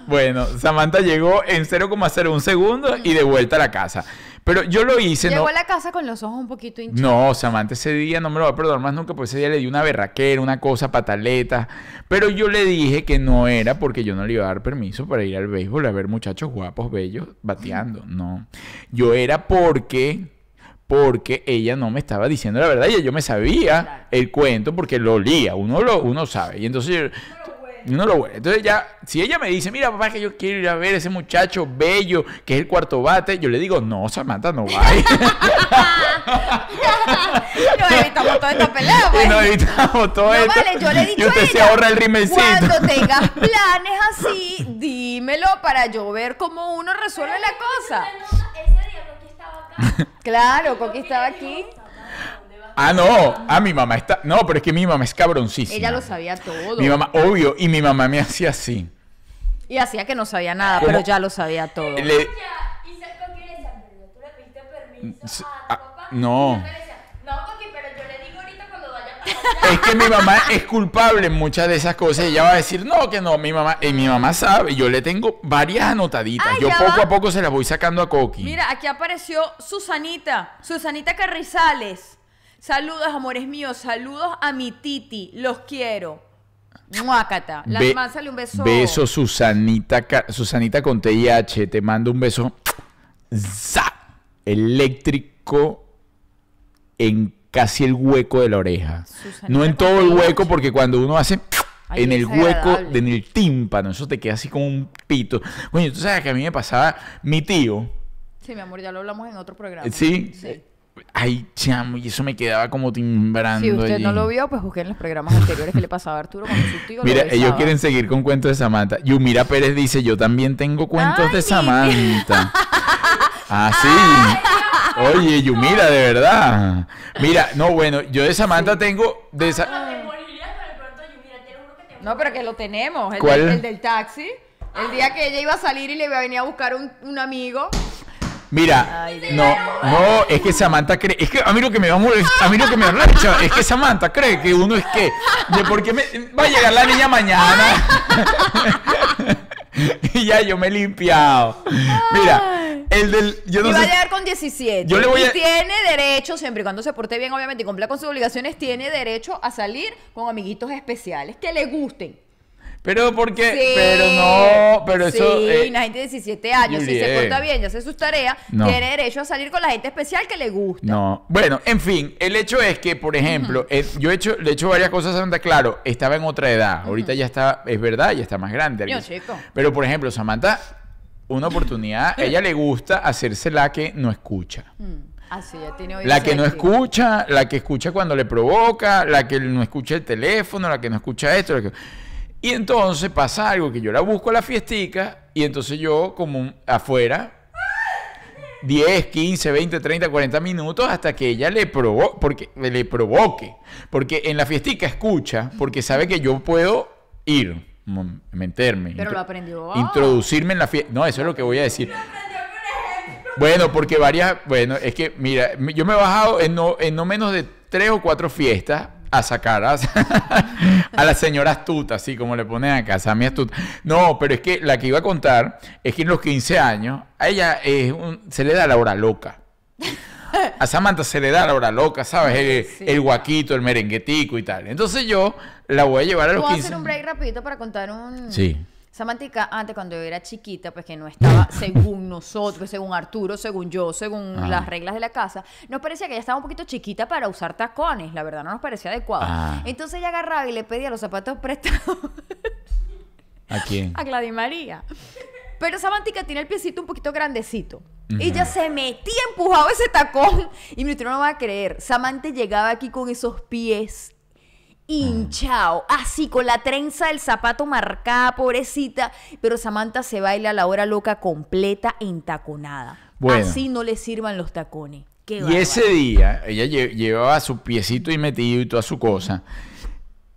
Bueno, Samantha llegó en 0,01 segundo y de vuelta a la casa. Pero yo lo hice, Llegó ¿no? a la casa con los ojos un poquito hinchados. No, Samantha ese día no me lo va a perdonar más nunca, porque ese día le di una berraquera, una cosa, pataleta. Pero yo le dije que no era porque yo no le iba a dar permiso para ir al béisbol a ver muchachos guapos, bellos, bateando. No. Yo era porque. Porque ella no me estaba diciendo la verdad y yo me sabía Claro. el cuento porque lo olía, uno lo uno sabe. Y entonces yo- uno lo huele. Entonces ya, si ella me dice, mira papá, que yo quiero ir a ver ese muchacho bello que es el cuarto bate, yo le digo, no, Samantha, no vaya. Nos evitamos toda esta pelea, pues. nos evitamos todo No esto. vale, yo le he dicho Y usted a se ella, ahorra el rimelcito. Cuando <laughs> tengas planes así, dímelo para yo ver cómo uno resuelve la cosa. Ese día Coqui estaba acá. Claro, Coqui estaba aquí. Ah, no. Ah, mi mamá está. No, pero es que mi mamá es cabroncísima. Ella lo sabía todo. Mi mamá, obvio. Y mi mamá me hacía así. Y hacía que no sabía nada, ¿Cómo? pero ya lo sabía todo. Le- ah, no. Y yo le decía, no, Coqui, pero yo le digo ahorita cuando vaya para allá. Es que mi mamá es culpable en muchas de esas cosas. Y ella va a decir, no, que no, mi mamá. Y mi mamá sabe. Yo le tengo varias anotaditas. Yo poco va. a poco se las voy sacando a Coqui. Mira, aquí apareció Susanita, Susanita Carrizales. Saludos, amores míos, saludos a mi Titi, los quiero. Muácata. La Be- mándale un beso. Beso Susanita, Susanita con TIH, te mando un beso ¡za! eléctrico en casi el hueco de la oreja. Susanita no en todo el hueco porque cuando uno hace Ay, en el hueco, en el tímpano, eso te queda así como un pito. Coño, tú sabes que a mí me pasaba mi tío, Sí, mi amor, ya lo hablamos en otro programa. ¿sí? Sí. Ay, chamo, y eso me quedaba como timbrando. Si usted allí. no lo vio, pues busquen los programas anteriores que le pasaba a Arturo cuando su tío Mira, lo ellos quieren seguir con cuentos de Samantha. Yumira Pérez dice, yo también tengo cuentos Ay, de Samantha. <laughs> ah, sí. Oye, Yumira, de verdad. Mira, no, bueno, yo de Samantha tengo... De esa... Te No, pero que lo tenemos. El, ¿Cuál? del- el del taxi. El día que ella iba a salir y le venía a buscar un, un amigo. Mira, Ay, no, no, es que Samantha cree, es que a mí lo que me va a molestar, a mí lo que me arrecha es que Samantha cree que uno es que, de por qué me, va a llegar la niña mañana. <laughs> y ya yo me he limpiado. Mira, el del, yo no y va a llegar con 17. Yo le voy y a- tiene derecho, siempre y cuando se porte bien, obviamente, y cumpla con sus obligaciones, tiene derecho a salir con amiguitos especiales que le gusten. Pero porque, Sí. pero no, pero eso, Sí, eh, una gente de 17 años, si se porta bien y hace sus tareas, No. tiene derecho a salir con la gente especial que le gusta. No, bueno, en fin, el hecho es que, por ejemplo, eh, yo he hecho, le he hecho varias cosas a Samantha, claro, estaba en otra edad, ahorita ya está, es verdad, ya está más grande. Yo, chico. Pero, por ejemplo, Samantha, una oportunidad, <laughs> ella le gusta hacerse la que no escucha. Así, ya tiene oído La que no escucha, la que escucha cuando le provoca, la que no escucha el teléfono, la que no escucha esto. la que- Y entonces pasa algo que yo la busco a la fiestica y entonces yo como un- afuera 10, 15, 20, 30, 40 minutos hasta que ella le provoque, porque le provoque, porque en la fiestica escucha, porque sabe que yo puedo ir, meterme, Pero lo aprendió. introducirme en la fiesta. No, eso es lo que voy a decir. Bueno, porque varias, bueno, es que mira, mi- yo me he bajado en no, en no menos de tres o cuatro fiestas a sacar a, <laughs> a la señora astuta, así como le ponen acá, Sammy astuta. No, pero es que la que iba a contar es que en los 15 años a ella es un- se le da la hora loca. A Samantha se le da la hora loca, ¿sabes? El, Sí. el guaquito, el merenguetico y tal. Entonces yo la voy a llevar a los ¿Puedo 15 hacer un break rapidito para contar un... Sí. Samantica, antes cuando yo era chiquita, pues que no estaba <laughs> según nosotros, según Arturo, según yo, según Ajá. las reglas de la casa, nos parecía que ella estaba un poquito chiquita para usar tacones, la verdad, no nos parecía adecuado. Ah. Entonces ella agarraba y le pedía los zapatos prestados ¿A quién? <laughs> a Gladys María. Pero Samantica tiene el piecito un poquito grandecito. Y ella se metía empujado ese tacón. Y mi no va a creer. Samantha llegaba aquí con esos pies hinchado, así con la trenza del zapato marcada, pobrecita. Pero Samantha se baila a la hora loca completa entaconada. Bueno. Así no le sirvan los tacones. Qué Y ese día ella lle- llevaba su piecito y metido y toda su cosa.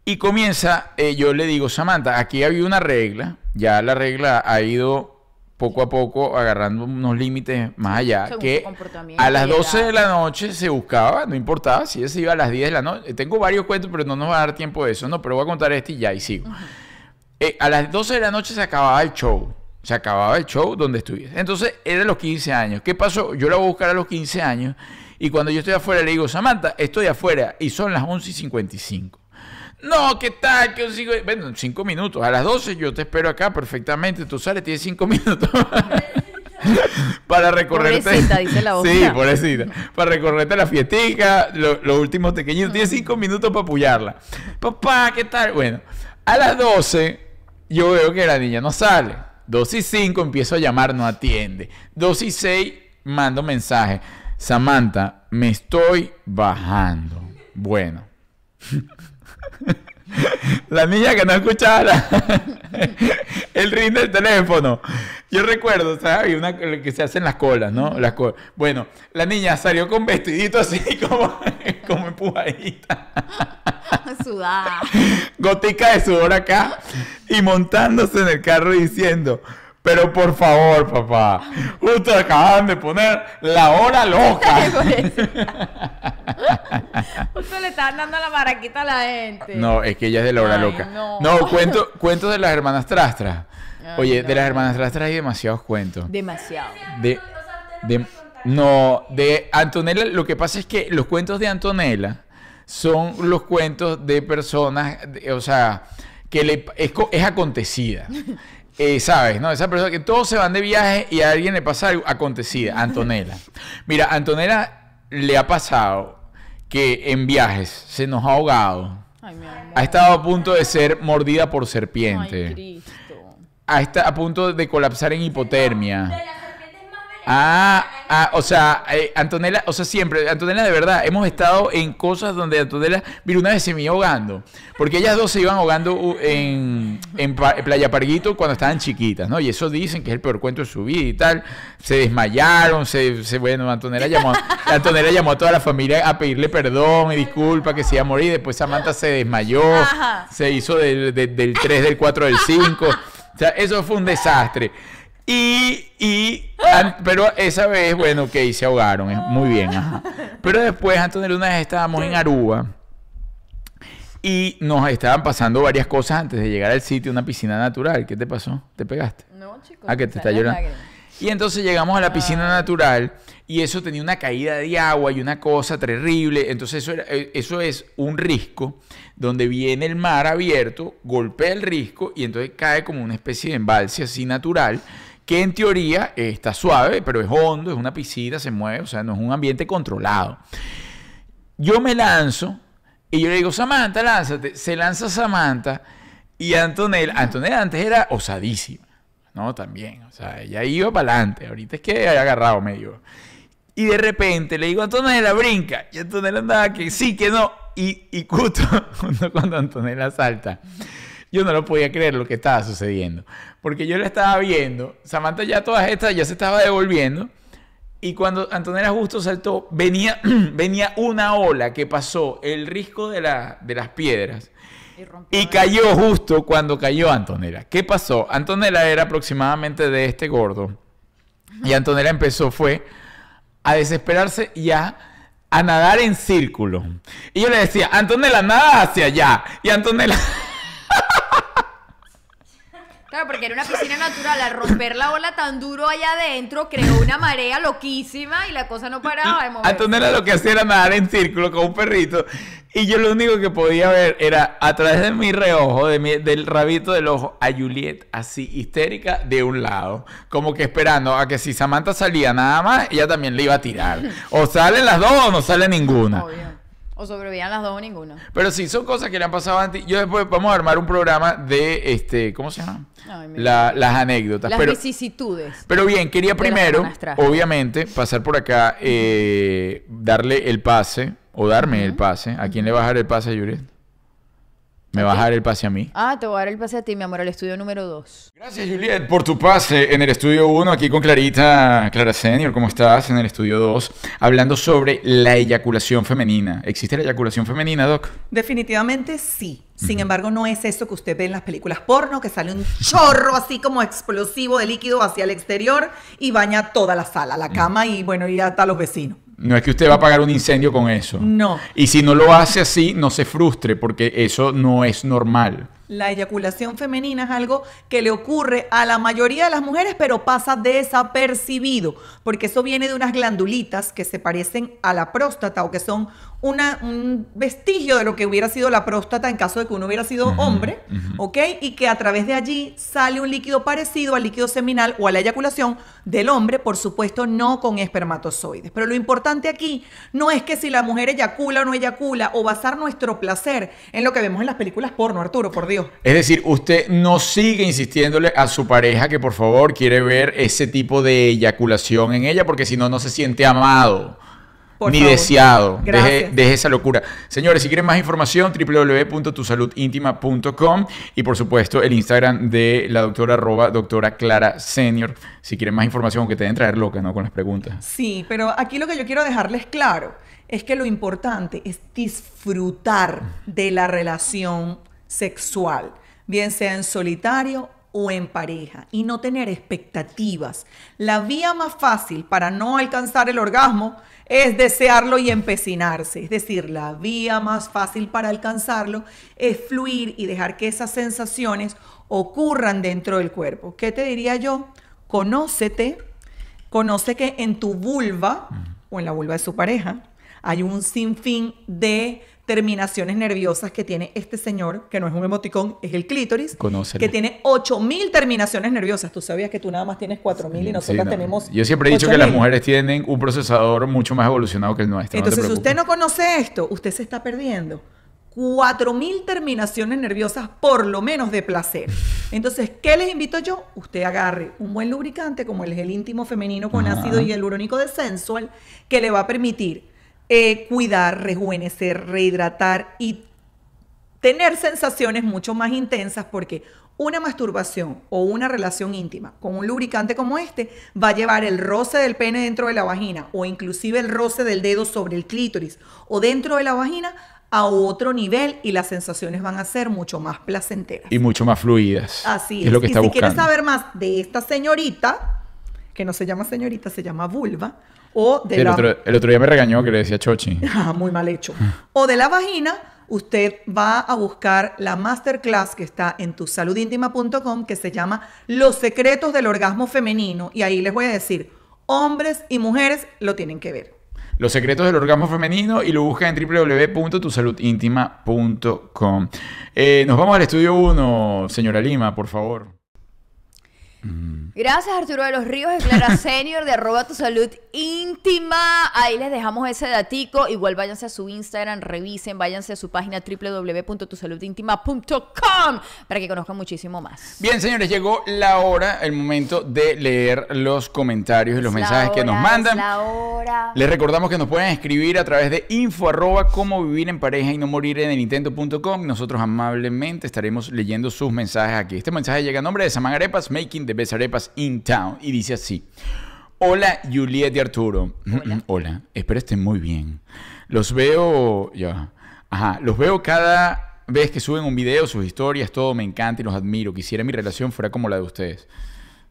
Y comienza, eh, yo le digo, Samantha, aquí había una regla, ya la regla ha ido poco a poco agarrando unos límites más allá, según que a las y 12 edad. de la noche se buscaba, no importaba si se iba a las 10 de la noche. Tengo varios cuentos, pero no nos va a dar tiempo de eso, no, pero voy a contar este y ya, y sigo. Eh, a las 12 de la noche se acababa el show. Se acababa el show donde estuviese. Entonces, era los 15 años. ¿Qué pasó? Yo la voy a buscar a los 15 años. Y cuando yo estoy afuera, le digo, Samantha, estoy afuera. Y son las 11 y 55. No, ¿qué tal? ¿Qué cinco? Bueno, en 5 minutos. A las 12 yo te espero acá perfectamente. Tú sales, tienes 5 <laughs> minutos. para recorrerte. Pobrecita, dice la Sí, otra. pobrecita. Para recorrerte la fiestica, lo- los últimos pequeñitos. Tienes 5 minutos para apoyarla. Papá, ¿qué tal? Bueno, a las 12 yo veo que la niña no sale. 2 y 5 empiezo a llamar, no atiende. 2 y 6 mando mensaje. Samantha, me estoy bajando. Bueno. <laughs> <laughs> La niña que no escuchaba <laughs> el ring del teléfono. Yo recuerdo, ¿sabes? Una que se hacen las colas, ¿no? Las colas. Bueno, la niña salió con vestidito así <laughs> como, como empujadita. Sudada. Gotica de sudor acá y montándose en el carro diciendo, pero por favor, papá, justo acaban de poner la hora loca. <laughs> <laughs> Justo le estaban dando la maraquita a la gente. No, es que ella es de la hora Ay, loca. no. No, cuento, cuentos de las hermanas Trastras. Ay, Oye, no. de las hermanas Trastras hay demasiados cuentos. Demasiado. De, de- no, de Antonella, lo que pasa es que los cuentos de Antonella son los cuentos de personas, de- o sea, que le, es acontecida. <laughs> Eh, ¿Sabes? ¿No? Esa persona que todos se van de viaje y a alguien le pasa algo acontecida. <laughs> Antonella. Mira, a Antonella le ha pasado que en viajes se nos ha ahogado. Ay, mi amor. Ha estado a punto de ser mordida por Ay, serpiente. Cristo. Ha estado a punto de colapsar en hipotermia. Ah, ah, o sea, eh, Antonella, o sea, siempre, Antonella, de verdad, hemos estado en cosas donde Antonella, mira, una vez se me iba ahogando, porque ellas dos se iban ahogando en, en Playa Parguito cuando estaban chiquitas, ¿no? Y eso dicen que es el peor cuento de su vida y tal. Se desmayaron, se, se- bueno, Antonella llamó, a- <laughs> Antonella llamó a toda la familia a pedirle perdón y disculpa que se iba a morir, después Samantha se desmayó, Ajá. se hizo del, del, del 3, del 4, del 5. O sea, eso fue un desastre. Y, y pero esa vez, bueno, ok, se ahogaron, muy bien, ajá. Pero después, Antonella, una vez estábamos en Aruba y nos estaban pasando varias cosas antes de llegar al sitio, una piscina natural. ¿Qué te pasó? ¿Te pegaste? No, chicos. Ah, que te está llorando. Y entonces llegamos a la piscina natural y eso tenía una caída de agua y una cosa terrible. Entonces eso, era- eh, eso es un risco donde viene el mar abierto, golpea el risco y entonces cae como una especie de embalse así natural que en teoría está suave, pero es hondo, es una piscina, se mueve, o sea, no es un ambiente controlado. Yo me lanzo y yo le digo, Samantha, lánzate. Se lanza Samantha y Antonella, Antonella antes era osadísima, ¿no? También, o sea, ella iba para adelante, ahorita es que ha agarrado medio. Y de repente le digo, Antonella, brinca. Y Antonella andaba que sí, que no. Y, y justo <laughs> cuando Antonella salta, yo no lo podía creer lo que estaba sucediendo. Porque yo la estaba viendo, Samantha ya todas estas ya se estaba devolviendo. Y cuando Antonella justo saltó, venía, <clears throat> venía una ola que pasó el risco de, la, de las piedras. Y cayó justo cuando cayó Antonella. ¿Qué pasó? Antonella era aproximadamente de este gordo. Y Antonella empezó, fue a desesperarse y a, a nadar en círculo. Y yo le decía, Antonella, nada hacia allá. Y Antonella... Claro, porque era una piscina natural. Al romper la ola tan duro allá adentro, creó una marea loquísima y la cosa no paraba de <laughs> moverse. Antonella lo que hacía era nadar en círculo con un perrito. Y yo lo único que podía ver era a través de mi reojo, de mi- del rabito del ojo, a Juliet así histérica de un lado. Como que esperando a que si Samantha salía nada más, ella también le iba a tirar. O salen las dos o no sale ninguna. Obvio. O sobrevivían las dos o ninguna. Pero sí, son cosas que le han pasado antes. Yo después vamos a armar un programa de, este, ¿cómo se llama? Ay, mi La- las anécdotas. Las pero, vicisitudes. pero bien, quería primero, obviamente, pasar por acá, eh, darle el pase, o darme el pase. ¿A quién le va a dar el pase, Juliet? ¿Me va a dar el pase a mí? Ah, te voy a dar el pase a ti, mi amor, al estudio número 2. Gracias, Juliet, por tu pase en el estudio 1, aquí con Clarita, Clara Senior, ¿cómo estás? En el estudio 2, hablando sobre la eyaculación femenina. ¿Existe la eyaculación femenina, Doc? Definitivamente sí. Sin embargo, no es eso que usted ve en las películas porno, que sale un chorro así como explosivo de líquido hacia el exterior y baña toda la sala, la cama y bueno, y hasta los vecinos. No es que usted va a apagar un incendio con eso. No. Y si no lo hace así, no se frustre, porque eso no es normal. La eyaculación femenina es algo que le ocurre a la mayoría de las mujeres, pero pasa desapercibido, porque eso viene de unas glandulitas que se parecen a la próstata o que son una, un vestigio de lo que hubiera sido la próstata en caso de que uno hubiera sido hombre, ¿ok? Y que a través de allí sale un líquido parecido al líquido seminal o a la eyaculación del hombre, por supuesto no con espermatozoides. Pero lo importante aquí no es que si la mujer eyacula o no eyacula o basar nuestro placer en lo que vemos en las películas porno, Arturo, por Dios. Es decir, usted no sigue insistiéndole a su pareja que por favor quiere ver ese tipo de eyaculación en ella, porque si no, no se siente amado. Por ni favor. deseado. Deje esa locura. Señores, si quieren más información, www.tusaludintima.com y por supuesto el Instagram de la doctora arroba doctora Clara Senior. Si quieren más información, que te deben traer loca, ¿no? Con las preguntas. Sí, pero aquí lo que yo quiero dejarles claro es que lo importante es disfrutar de la relación sexual, bien sea en solitario o en pareja, y no tener expectativas. La vía más fácil para no alcanzar el orgasmo es desearlo y empecinarse. Es decir, la vía más fácil para alcanzarlo es fluir y dejar que esas sensaciones ocurran dentro del cuerpo. ¿Qué te diría yo? Conócete, Conoce que en tu vulva o en la vulva de su pareja hay un sinfín de terminaciones nerviosas que tiene este señor, que no es un emoticón, es el clítoris, Conócelo. que tiene 8000 terminaciones nerviosas. Tú sabías que tú nada más tienes 4000 y Sí, nosotras no. tenemos Yo siempre he dicho que las 8000. mujeres tienen un procesador mucho más evolucionado que el nuestro. no Entonces, si usted no conoce esto, usted se está perdiendo 4000 terminaciones nerviosas por lo menos de placer. Entonces, ¿qué les invito yo? Usted agarre un buen lubricante como el gel íntimo femenino con Ajá. ácido hialurónico de Sensual que le va a permitir eh, cuidar, rejuvenecer, rehidratar y tener sensaciones mucho más intensas porque una masturbación o una relación íntima con un lubricante como este va a llevar el roce del pene dentro de la vagina o inclusive el roce del dedo sobre el clítoris o dentro de la vagina a otro nivel y las sensaciones van a ser mucho más placenteras. Y mucho más fluidas. Así es. es. lo que y si buscando. quieres saber más de esta señorita, que no se llama señorita, se llama vulva, o de el, la... otro, el otro día me regañó que le decía Chochi. <laughs> Ah, muy mal hecho. O de la vagina, usted va a buscar la masterclass que está en tusaludintima.com que se llama Los secretos del orgasmo femenino. Y ahí les voy a decir, hombres y mujeres lo tienen que ver. Los secretos del orgasmo femenino y lo buscan en www.tusaludintima.com. Eh, nos vamos al estudio 1, señora Lima, por favor. Gracias Arturo de los Ríos, es Clara <laughs> Senior de arroba tu salud íntima. Ahí les dejamos ese datico. Igual váyanse a su Instagram, revisen, váyanse a su página www.tusaludintima.com para que conozcan muchísimo más. Bien, señores, llegó la hora, el momento de leer los comentarios y los Es mensajes que nos mandan. es la hora. Les recordamos que nos pueden escribir a través de info arroba cómo vivir en pareja y no morir en el intento.com. Nosotros amablemente estaremos leyendo sus mensajes aquí. Este mensaje llega a nombre de Saman Arepas, Making the Best Arepas in Town. Y dice así. Hola, Juliet y Arturo. Hola. espero estén muy bien. Los veo... Ya. Ajá. Los veo cada vez que suben un video, sus historias, todo me encanta y los admiro. Quisiera mi relación fuera como la de ustedes.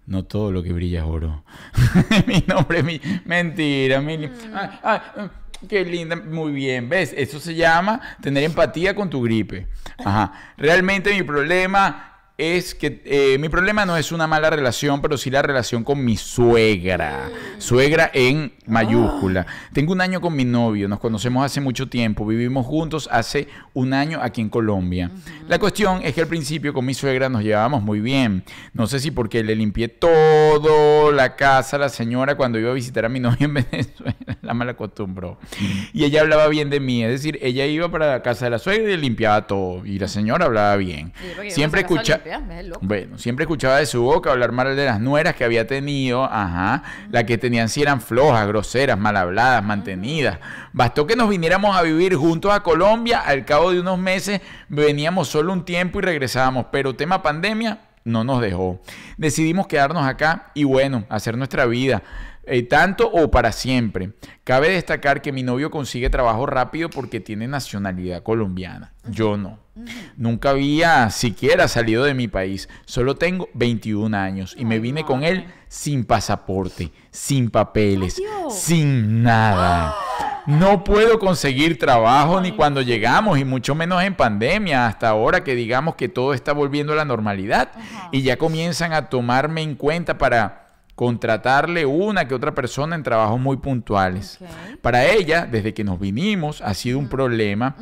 No todo lo que brilla es oro. <laughs> mi nombre es mi. Mentira, mi. Ay, ay, mm, qué linda, muy bien. ¿Ves? Eso se llama tener empatía con tu gripe. Ajá. Realmente mi problema es que eh, mi problema no es una mala relación, pero sí la relación con mi suegra. Suegra en mayúscula. Tengo un año con mi novio, nos conocemos hace mucho tiempo, vivimos juntos hace un año aquí en Colombia. La cuestión es que al principio con mi suegra nos llevábamos muy bien. No sé si porque le limpié todo la casa a la señora cuando iba a visitar a mi <laughs> novio en Venezuela, la mala acostumbró. Y ella hablaba bien de mí, es decir, ella iba para la casa de la suegra y le limpiaba todo. Y la señora hablaba bien. Sí, Siempre no Bueno, siempre escuchaba de su boca hablar mal de las nueras que había tenido, ajá, las que tenían si eran flojas, groseras, mal habladas, mantenidas. Bastó que nos viniéramos a vivir juntos a Colombia, al cabo de unos meses veníamos solo un tiempo y regresábamos, pero tema pandemia no nos dejó. Decidimos quedarnos acá y bueno, hacer nuestra vida. eh, tanto o para siempre. Cabe destacar que mi novio consigue trabajo rápido porque tiene nacionalidad colombiana. Yo no. Nunca había siquiera salido de mi país. Solo tengo 21 años y me vine con él sin pasaporte, sin papeles, sin nada. No puedo conseguir trabajo ni cuando llegamos y mucho menos en pandemia, hasta ahora que digamos que todo está volviendo a la normalidad y ya comienzan a tomarme en cuenta para contratarle una que otra persona en trabajos muy puntuales. Para ella, desde que nos vinimos, ha sido un problema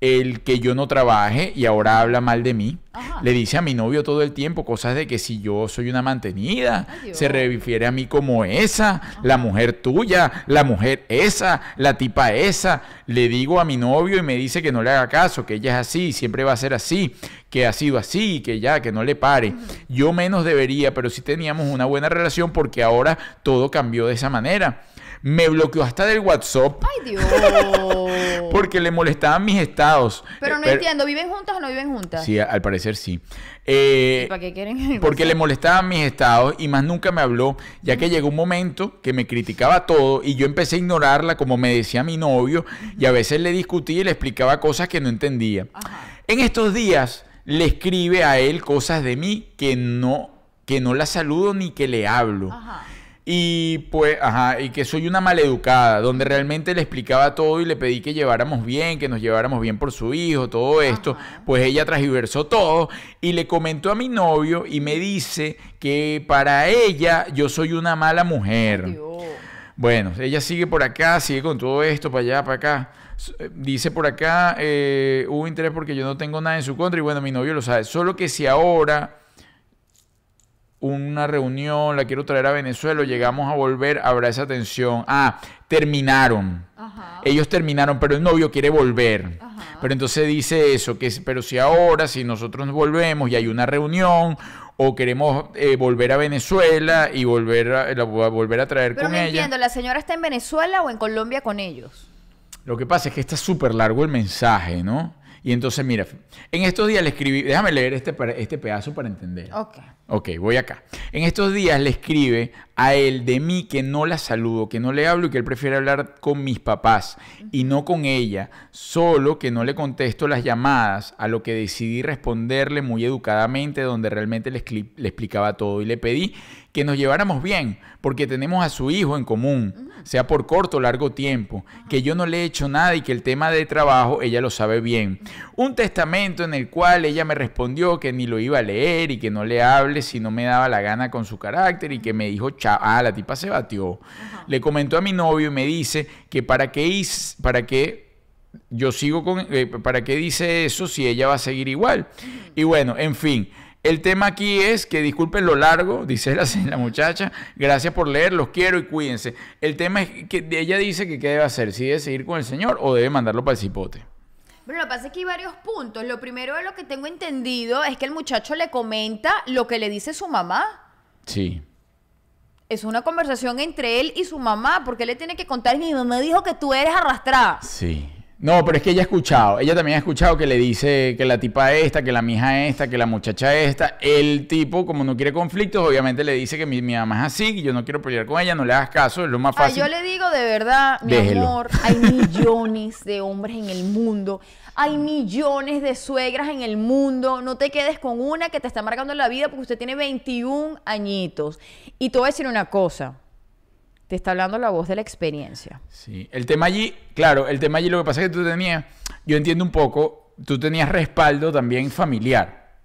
el que yo no trabaje y ahora habla mal de mí. Ajá. Le dice a mi novio todo el tiempo cosas de que si yo soy una mantenida, Ay, se refiere a mí como esa, la mujer tuya, la mujer esa, la tipa esa. Le digo a mi novio y me dice que no le haga caso, que ella es así, siempre va a ser así, que ha sido así, que ya, que no le pare. Yo menos debería, pero sí teníamos una buena relación porque ahora todo cambió de esa manera. Me bloqueó hasta del WhatsApp Ay, Dios. <laughs> porque le molestaban mis estados. Pero Eh, no entiendo, ¿viven juntas o no viven juntas? Sí, al parecer sí. Eh, ¿Y para qué quieren? porque le molestaban mis estados y más nunca me habló, ya que llegó un momento que me criticaba todo y yo empecé a ignorarla como me decía mi novio y a veces le discutía y le explicaba cosas que no entendía. Ajá. En estos días le escribe a él cosas de mí que no que no la saludo ni que le hablo. Ajá. Y pues, ajá, y que soy una maleducada, donde realmente le explicaba todo y le pedí que lleváramos bien, que nos lleváramos bien por su hijo, todo esto. Pues ella transversó todo y le comentó a mi novio y me dice que para ella yo soy una mala mujer. Dios. Bueno, ella sigue por acá, sigue con todo esto, para allá, para acá. Eh, Dice por acá, eh, hubo interés porque yo no tengo nada en su contra y bueno, mi novio lo sabe. Solo que si ahora una reunión, la quiero traer a Venezuela, llegamos a volver, habrá esa tensión. Ah, terminaron. Ajá. Ellos terminaron, pero el novio quiere volver. Ajá. Pero entonces dice eso, que pero si ahora, si nosotros nos volvemos y hay una reunión, o queremos eh, volver a Venezuela y volver a, la- volver a traer Pero con no ella. entiendo, ¿la señora está en Venezuela o en Colombia con ellos? Lo que pasa es que está súper largo el mensaje, ¿no? Y entonces, mira, en estos días le escribí, déjame leer este, este pedazo para entender. Ok. Ok, voy acá. En estos días le escribe a él de mí que no la saludo, que no le hablo y que él prefiere hablar con mis papás y no con ella, solo que no le contesto las llamadas, a lo que decidí responderle muy educadamente donde realmente le, le explicaba todo y le pedí que nos lleváramos bien, porque tenemos a su hijo en común, sea por corto o largo tiempo, que yo no le he hecho nada y que el tema de trabajo ella lo sabe bien. Un testamento en el cual ella me respondió que ni lo iba a leer y que no le hable si no me daba la gana con su carácter y que me dijo, chao, ah, la tipa se batió. Le comentó a mi novio y me dice que para qué, is- para qué yo sigo con, eh, ¿para qué dice eso si ella va a seguir igual? Y bueno, en fin, el tema aquí es que disculpen lo largo, dice la, <laughs> la muchacha, gracias por leer, los quiero y cuídense. El tema es que ella dice que qué debe hacer, si debe seguir con el señor o debe mandarlo para el cipote. Pero lo que pasa es que hay varios puntos. Lo primero de lo que tengo entendido es que el muchacho le comenta lo que le dice su mamá. Sí. Es una conversación entre él y su mamá, porque él le tiene que contar, mi mamá dijo que tú eres arrastrada. Sí. No, pero es que ella ha escuchado, ella también ha escuchado que le dice que la tipa esta, que la mija esta, que la muchacha esta. El tipo, como no quiere conflictos, obviamente le dice que mi, mi mamá es así, que yo no quiero pelear con ella, no le hagas caso, es lo más Ay, fácil. yo le digo de verdad, mi Déjelo. amor, hay millones de hombres en el mundo. Hay millones de suegras en el mundo. No te quedes con una que te está marcando la vida porque usted tiene 21 añitos. Y te voy a decir una cosa. Te está hablando la voz de la experiencia. Sí, el tema allí, claro, el tema allí lo que pasa es que tú tenías, yo entiendo un poco, tú tenías respaldo también familiar,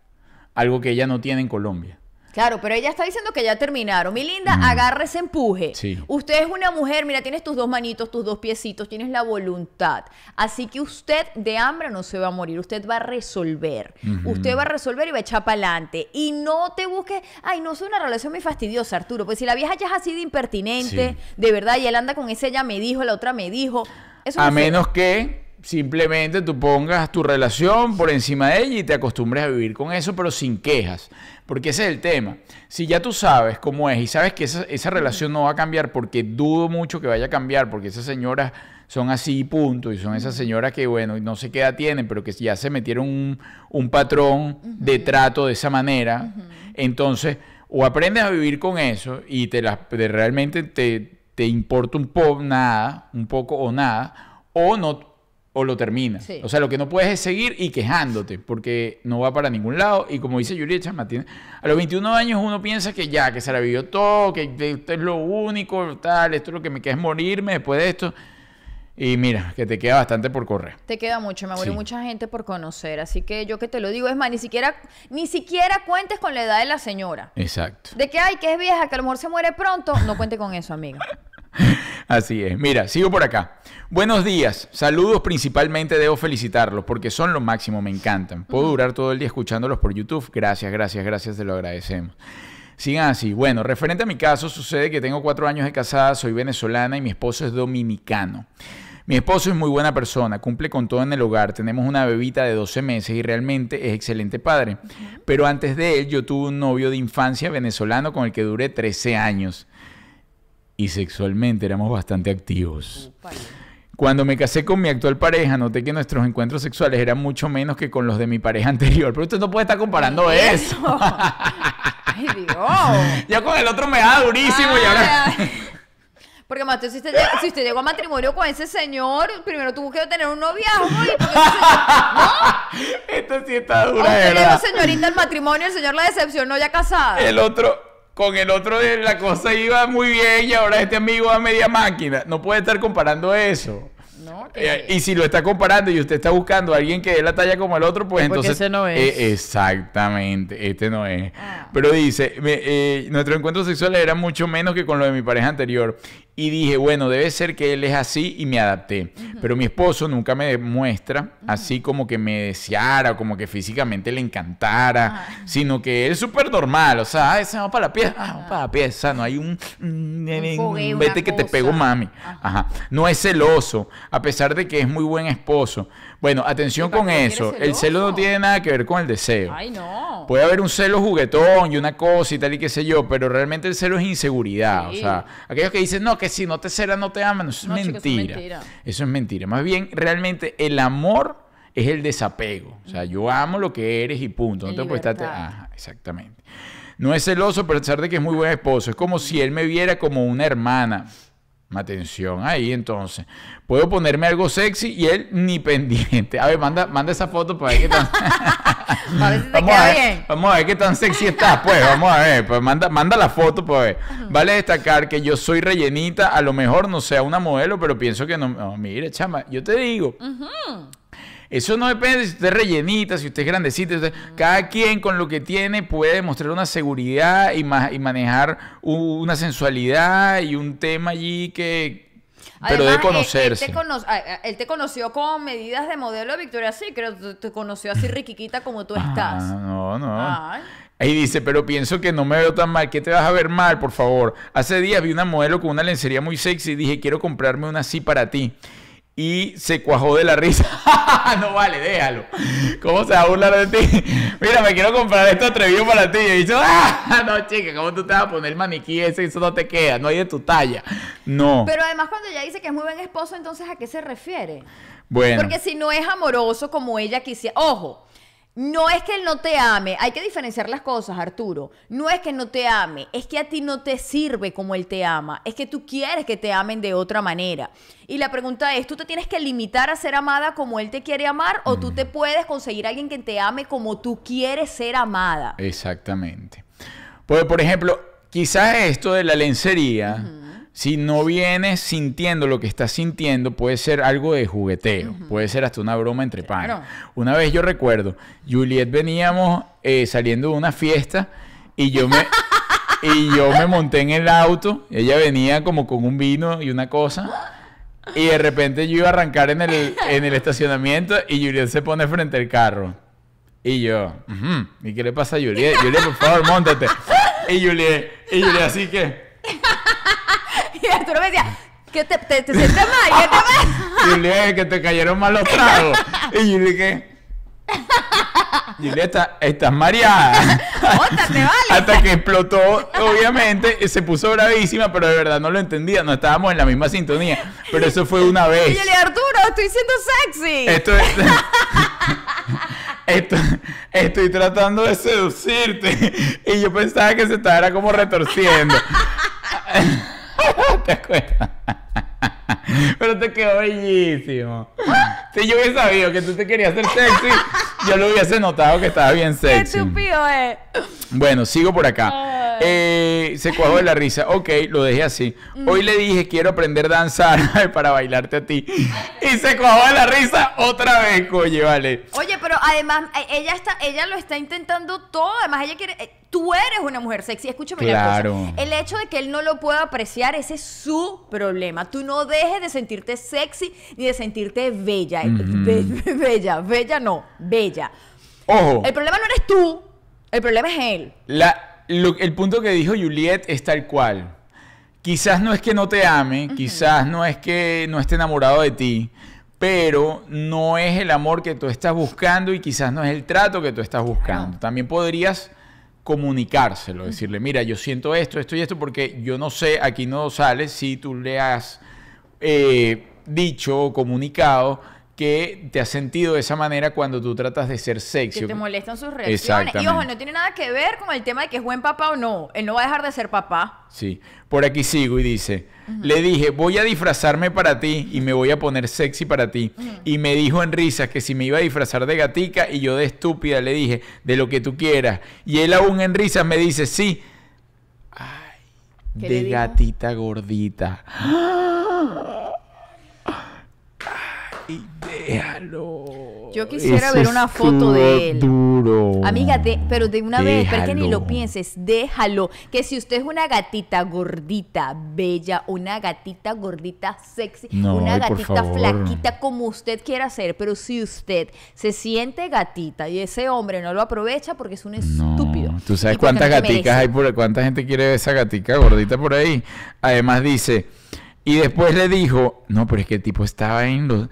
algo que ella no tiene en Colombia. Claro, pero ella está diciendo que ya terminaron. Mi linda, agarre ese empuje. Sí. Usted es una mujer, mira, tienes tus dos manitos, tus dos piecitos, tienes la voluntad. Así que usted de hambre no se va a morir, usted va a resolver. Usted va a resolver y va a echar para adelante. Y no te busques, ay, no soy una relación muy fastidiosa, Arturo. Pues si la vieja ya es así de impertinente, Sí. de verdad, y él anda con ese ella me dijo, la otra me dijo. Eso A no menos que simplemente tú pongas tu relación por encima de ella y te acostumbres a vivir con eso, pero sin quejas. Porque ese es el tema. Si ya tú sabes cómo es y sabes que esa, esa relación no va a cambiar, porque dudo mucho que vaya a cambiar, porque esas señoras son así y punto, y son esas señoras que, bueno, no sé qué edad tienen, pero que ya se metieron un, un patrón de trato de esa manera, entonces, o aprendes a vivir con eso y te las, realmente te, te importa un poco nada, un poco o nada, o no o lo terminas. Sí. O sea, lo que no puedes es seguir y quejándote, porque no va para ningún lado. Y como dice Chama, tiene- a los 21 años uno piensa que ya, que se la vivió todo, que esto es lo único, tal, esto es lo que me queda es morirme después de esto. Y mira, que te queda bastante por correr. Te queda mucho, me y Sí. mucha gente por conocer. Así que yo que te lo digo, es más, ni siquiera, ni siquiera cuentes con la edad de la señora. Exacto. De que, ay, que es vieja, que a lo mejor se muere pronto, no cuente con eso, amiga. <laughs> <laughs> Así es. Mira, sigo por acá. Buenos días. Saludos principalmente debo felicitarlos porque son lo máximo, me encantan. Puedo durar todo el día escuchándolos por YouTube. Gracias, gracias, gracias, te lo agradecemos. Sigan así. Bueno, referente a mi caso, sucede que tengo cuatro años de casada, soy venezolana y mi esposo es dominicano. Mi esposo es muy buena persona, cumple con todo en el hogar, tenemos una bebita de 12 meses y realmente es excelente padre. Pero antes de él yo tuve un novio de infancia venezolano con el que duré 13 años y sexualmente éramos bastante activos. Cuando me casé con mi actual pareja, noté que nuestros encuentros sexuales eran mucho menos que con los de mi pareja <laughs> anterior. Pero usted no puede estar comparando eso. Ay, Dios. <laughs> Ya con el otro me da durísimo y ahora... Ay, ay. Porque más, si usted, si usted llegó a matrimonio con ese señor, primero tuvo que tener un noviazgo. y señor- <laughs> Esto sí está dura, usted llegó señorita al matrimonio, el señor la decepcionó ya casada. El otro, con el otro la cosa iba muy bien y ahora este amigo va a media máquina. No puede estar comparando eso. No, Eh, y si lo está comparando y usted está buscando a alguien que dé la talla como el otro, pues Es porque entonces. ese no es. Eh, exactamente, este no es. Ah. Pero dice: me- eh, Nuestros encuentros sexuales eran mucho menos que con lo de mi pareja anterior. Y dije, bueno, debe ser que él es así y me adapté. Pero mi esposo nunca me demuestra así como que me deseara, como que físicamente le encantara, sino que él es súper normal, o sea, "Ay, se va para la pieza, ah, vamos para la pieza, no hay un, un- fogueo, vete una que te pego mami. Ajá. No es celoso, a pesar de que es muy buen esposo. Bueno, atención ¿Y para con eso, el celo no tiene nada que ver con el deseo. Ay, no. Puede haber un celo juguetón y una cosa y tal y qué sé yo, pero realmente el celo es inseguridad. Sí. O sea, aquellos que dicen, no, que si no te cela, no te aman, eso es No, chicos, eso es mentira. mentira. Eso es mentira. Más bien, realmente el amor es el desapego. O sea, yo amo lo que eres y punto. No te puedes estar... Ajá, exactamente. No es celoso, a pesar de que es muy buen esposo. Es como si él me viera como una hermana. Atención ahí entonces. Puedo ponerme algo sexy y él ni <laughs> pendiente. A ver, manda, manda esa foto para ver qué tan... <laughs> A ver si vamos, a ver, bien. vamos a ver qué tan sexy estás, pues. Vamos a ver. Pues manda, manda la foto, pues. a ver. Vale destacar que yo soy rellenita. A lo mejor no sea una modelo, pero pienso que no. no, mire, chama, yo te digo. Eso no depende de si usted es rellenita, si usted es grandecita. usted- Cada quien con lo que tiene puede demostrar una seguridad y, ma- y manejar una sensualidad y un tema allí que... Pero Además, de conocerse. Él, te cono- ah, ah, él te conoció con medidas de modelo de Victoria's Secret. Te, te conoció así riquiquita como tú estás. Ah, no, no. Ay. Ahí dice, pero pienso que no me veo tan mal. ¿Qué te vas a ver mal, por favor? Hace días vi una modelo con una lencería muy sexy y dije, quiero comprarme una así para ti. Y se cuajó de la risa. <laughs> no vale, déjalo. ¿Cómo se va a burlar de ti? Mira, me quiero comprar esto atrevido para ti. Y dice, ah, no, chica, ¿cómo tú te vas a poner el maniquí ese? Eso no te queda, no hay de tu talla. No. Pero además cuando ella dice que es muy buen esposo, entonces ¿a qué se refiere? bueno. Porque si no es amoroso como ella quisiera, ojo, no es que él no te ame, hay que diferenciar las cosas, Arturo. No es que no te ame, es que a ti no te sirve como él te ama, es que tú quieres que te amen de otra manera. Y la pregunta es, ¿tú te tienes que limitar a ser amada como él te quiere amar o tú te puedes conseguir a alguien que te ame como tú quieres ser amada? Exactamente. Pues, por ejemplo, quizás esto de la lencería, si no vienes sintiendo lo que estás sintiendo, puede ser algo de jugueteo, puede ser hasta una broma entre panas. Claro. Una vez yo recuerdo, Juliet veníamos eh, saliendo de una fiesta y yo me... <laughs> Y yo me monté en el auto, ella venía como con un vino y una cosa, y de repente yo iba a arrancar en el, en el estacionamiento y Juliet se pone frente al carro. Y yo, "Ujú, ¿y qué le pasa a Juliet? Juliet, por favor, montate. Y Juliet, y Juliet así que, <laughs> Y Arturo me decía, ¿qué te, te, te sientes mal? ¿Qué te pasa? <laughs> Juliet, que te cayeron mal los tragos. <laughs> Y Juliet, ¿qué? Juliet, está- estás mareada. Ótate, vale. Hasta que explotó, obviamente, y se puso bravísima, pero de verdad no lo entendía, no estábamos en la misma sintonía. Pero eso fue una Y vez. yo le dije, Arturo, estoy siendo sexy. Esto es. Esto- estoy tratando de seducirte. Y yo pensaba que se estaba como retorciendo. <laughs> ¿Te acuerdas? Pero te quedó bellísimo. Si yo hubiese sabido que tú te querías hacer sexy, yo lo hubiese notado que estaba bien Qué sexy. estúpido es. Bueno, sigo por acá. Eh, se cuajó de la risa. Ok, lo dejé así. Hoy le dije, quiero aprender a danzar <laughs> para bailarte a ti. Y se cuajó de la risa otra vez, coño, vale. Oye, pero además eh, ella está, ella lo está intentando todo. Además, ella quiere. Tú eres una mujer sexy. Escúchame Claro. una cosa. El hecho de que él no lo pueda apreciar, ese es su problema. Tú no dejes de sentirte sexy ni de sentirte bella. Be- bella, bella no, bella. Ojo, El problema no eres tú. El problema es él. la- lo- el punto que dijo Juliet es tal cual. Quizás no es que no te ame, quizás no es que no esté enamorado de ti, pero no es el amor que tú estás buscando y quizás no es el trato que tú estás buscando. Claro. También podrías comunicárselo, decirle, mira, yo siento esto, esto y esto, porque yo no sé, aquí no sale si tú le has eh, dicho o comunicado que te has sentido de esa manera cuando tú tratas de ser sexy. Que te molestan sus reacciones. Y ojo, no tiene nada que ver con el tema de que es buen papá o no. Él no va a dejar de ser papá. Sí, por aquí sigo y dice, le dije, voy a disfrazarme para ti y me voy a poner sexy para ti. Y me dijo en risas que si me iba a disfrazar de gatica y yo de estúpida le dije, de lo que tú quieras. Y él aún en risas me dice, sí. Ay, ¿Qué le de gatita gordita. <gasps> Ay, Déjalo. Yo quisiera Eso ver una foto de él. Duro. Amiga, de- pero de una vez, pero es que ni lo pienses, déjalo. Que si usted es una gatita gordita, bella, una gatita gordita sexy, No, una gatita flaquita como usted quiera ser, pero si usted se siente gatita y ese hombre no lo aprovecha porque es un No, estúpido. ¿Tú sabes cuántas no gaticas hay por cuánta gente quiere ver esa gatica gordita por ahí? Además dice, y después le dijo, no, pero es que el tipo estaba en los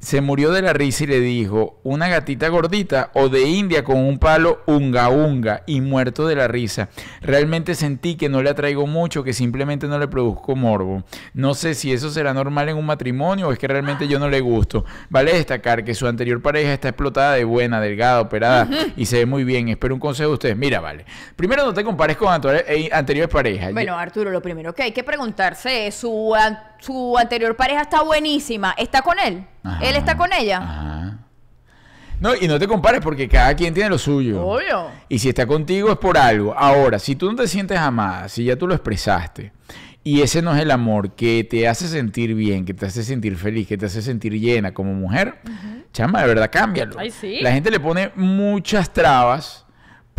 se murió de la risa y le dijo, una gatita gordita o de India con un palo unga unga y muerto de la risa. Realmente sentí que no le atraigo mucho, que simplemente no le produzco morbo. No sé si eso será normal en un matrimonio o es que realmente yo no le gusto. Vale destacar que su anterior pareja está explotada de buena, delgada, operada y se ve muy bien. Espero un consejo de ustedes. Mira, vale. Primero no te compares con anterior- eh, anteriores parejas. Bueno, Arturo, lo primero que hay que preguntarse es, ¿su, an- su anterior pareja está buenísima? ¿Está con él? Ajá, ¿Él está con ella? Ajá. No, y no te compares porque cada quien tiene lo suyo. Obvio. Y si está contigo es por algo. Ahora, si tú no te sientes amada, si ya tú lo expresaste, y ese no es el amor que te hace sentir bien, que te hace sentir feliz, que te hace sentir llena como mujer, chama, de verdad, cámbialo. Ay, sí. La gente le pone muchas trabas.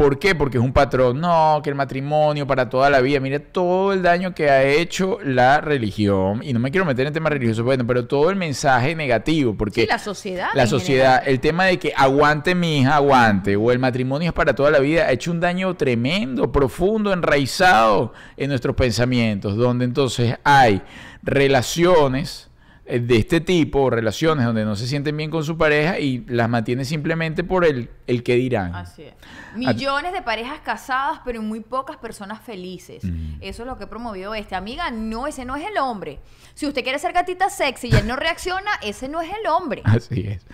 ¿Por qué? Porque es un patrón. No, que el matrimonio para toda la vida. Mira todo el daño que ha hecho la religión. Y no me quiero meter en temas religiosos, bueno, pero todo el mensaje negativo. Porque Sí, la sociedad. la sociedad, general. el tema de que aguante mi hija, aguante, o el matrimonio es para toda la vida, ha hecho un daño tremendo, profundo, enraizado en nuestros pensamientos, donde entonces hay relaciones eh, de este tipo, relaciones donde no se sienten bien con su pareja y las mantiene simplemente por el, el que dirán. Así es. Millones de parejas casadas, pero muy pocas personas felices. Eso es lo que promovió este. Amiga, no, ese no es el hombre. Si usted quiere ser gatita sexy y él no reacciona, ese no es el hombre. Así es.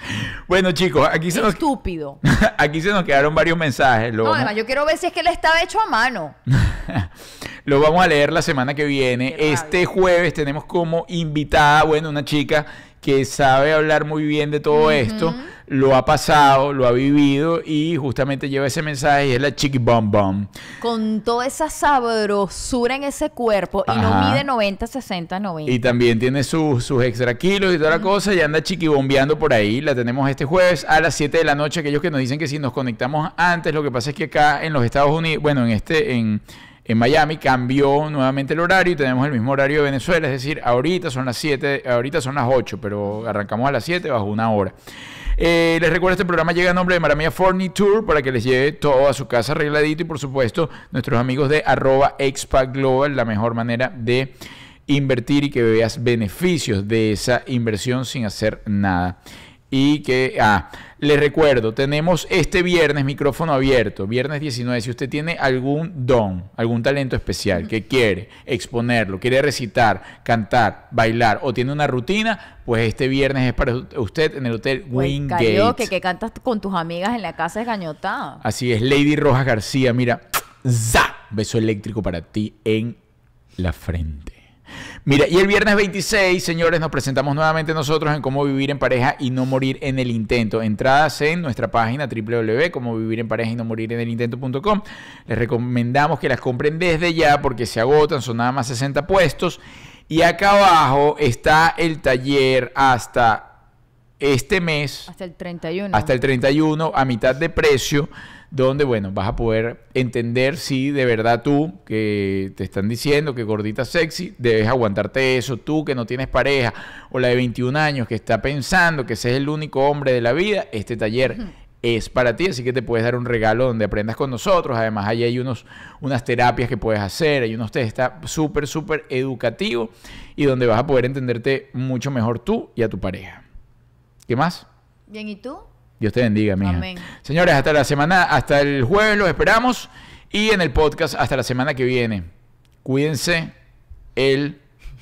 Bueno, chicos, aquí se nos, Estúpido. <laughs> aquí se nos quedaron varios mensajes. Lo No, vamos- además, yo quiero ver si es que él estaba hecho a mano. <laughs> Lo vamos a leer la semana que viene. Este jueves tenemos como invitada, bueno, una chica que sabe hablar muy bien de todo esto. Lo ha pasado, lo ha vivido y justamente lleva ese mensaje y es la Chiqui Bom Bom. Con toda esa sabrosura en ese cuerpo y no mide 90, 60, 90. Y también tiene sus, sus extra kilos y toda la cosa y anda chiquibombeando por ahí. La tenemos este jueves a las 7 de la noche. Aquellos que nos dicen que si nos conectamos antes, lo que pasa es que acá en los Estados Unidos, bueno, en este, en, en Miami cambió nuevamente el horario y tenemos el mismo horario de Venezuela. Es decir, ahorita son las 7, ahorita son las 8, pero arrancamos a las 7 bajo una hora. Eh, les recuerdo, este programa llega a nombre de Maramia Furniture para que les lleve todo a su casa arregladito y por supuesto nuestros amigos de arroba global, la mejor manera de invertir y que veas beneficios de esa inversión sin hacer nada. Y que, ah, les recuerdo, tenemos este viernes micrófono abierto, viernes 19. Si usted tiene algún don, algún talento especial que quiere exponerlo, quiere recitar, cantar, bailar o tiene una rutina, pues este viernes es para usted en el Hotel Pues, Wingate. karaoke, que cantas con tus amigas en la casa de. Así es, Lady Rojas García, mira, ¡za! beso eléctrico para ti en la frente. Mira, y el viernes 26, señores, nos presentamos nuevamente nosotros en cómo vivir en pareja y no morir en el intento. Entradas en nuestra página www.comovivirenpareja y no morir en el intento.com. Les recomendamos que las compren desde ya porque se agotan, son nada más 60 puestos. Y acá abajo está el taller hasta este mes Hasta el 31. hasta el 31 a mitad de precio, donde, bueno, vas a poder entender si de verdad tú, que te están diciendo que gordita sexy, debes aguantarte eso, tú que no tienes pareja, o la de 21 años que está pensando que ese es el único hombre de la vida, este taller es para ti, así que te puedes dar un regalo donde aprendas con nosotros, además ahí hay unos, unas terapias que puedes hacer, hay unos test, está súper, súper educativo y donde vas a poder entenderte mucho mejor tú y a tu pareja. ¿Qué más? Bien, ¿y tú? Dios te bendiga, mija. Amén. Señores, hasta la semana, hasta el jueves los esperamos y en el podcast hasta la semana que viene. Cuídense el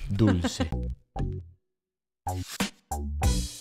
dulce. <laughs>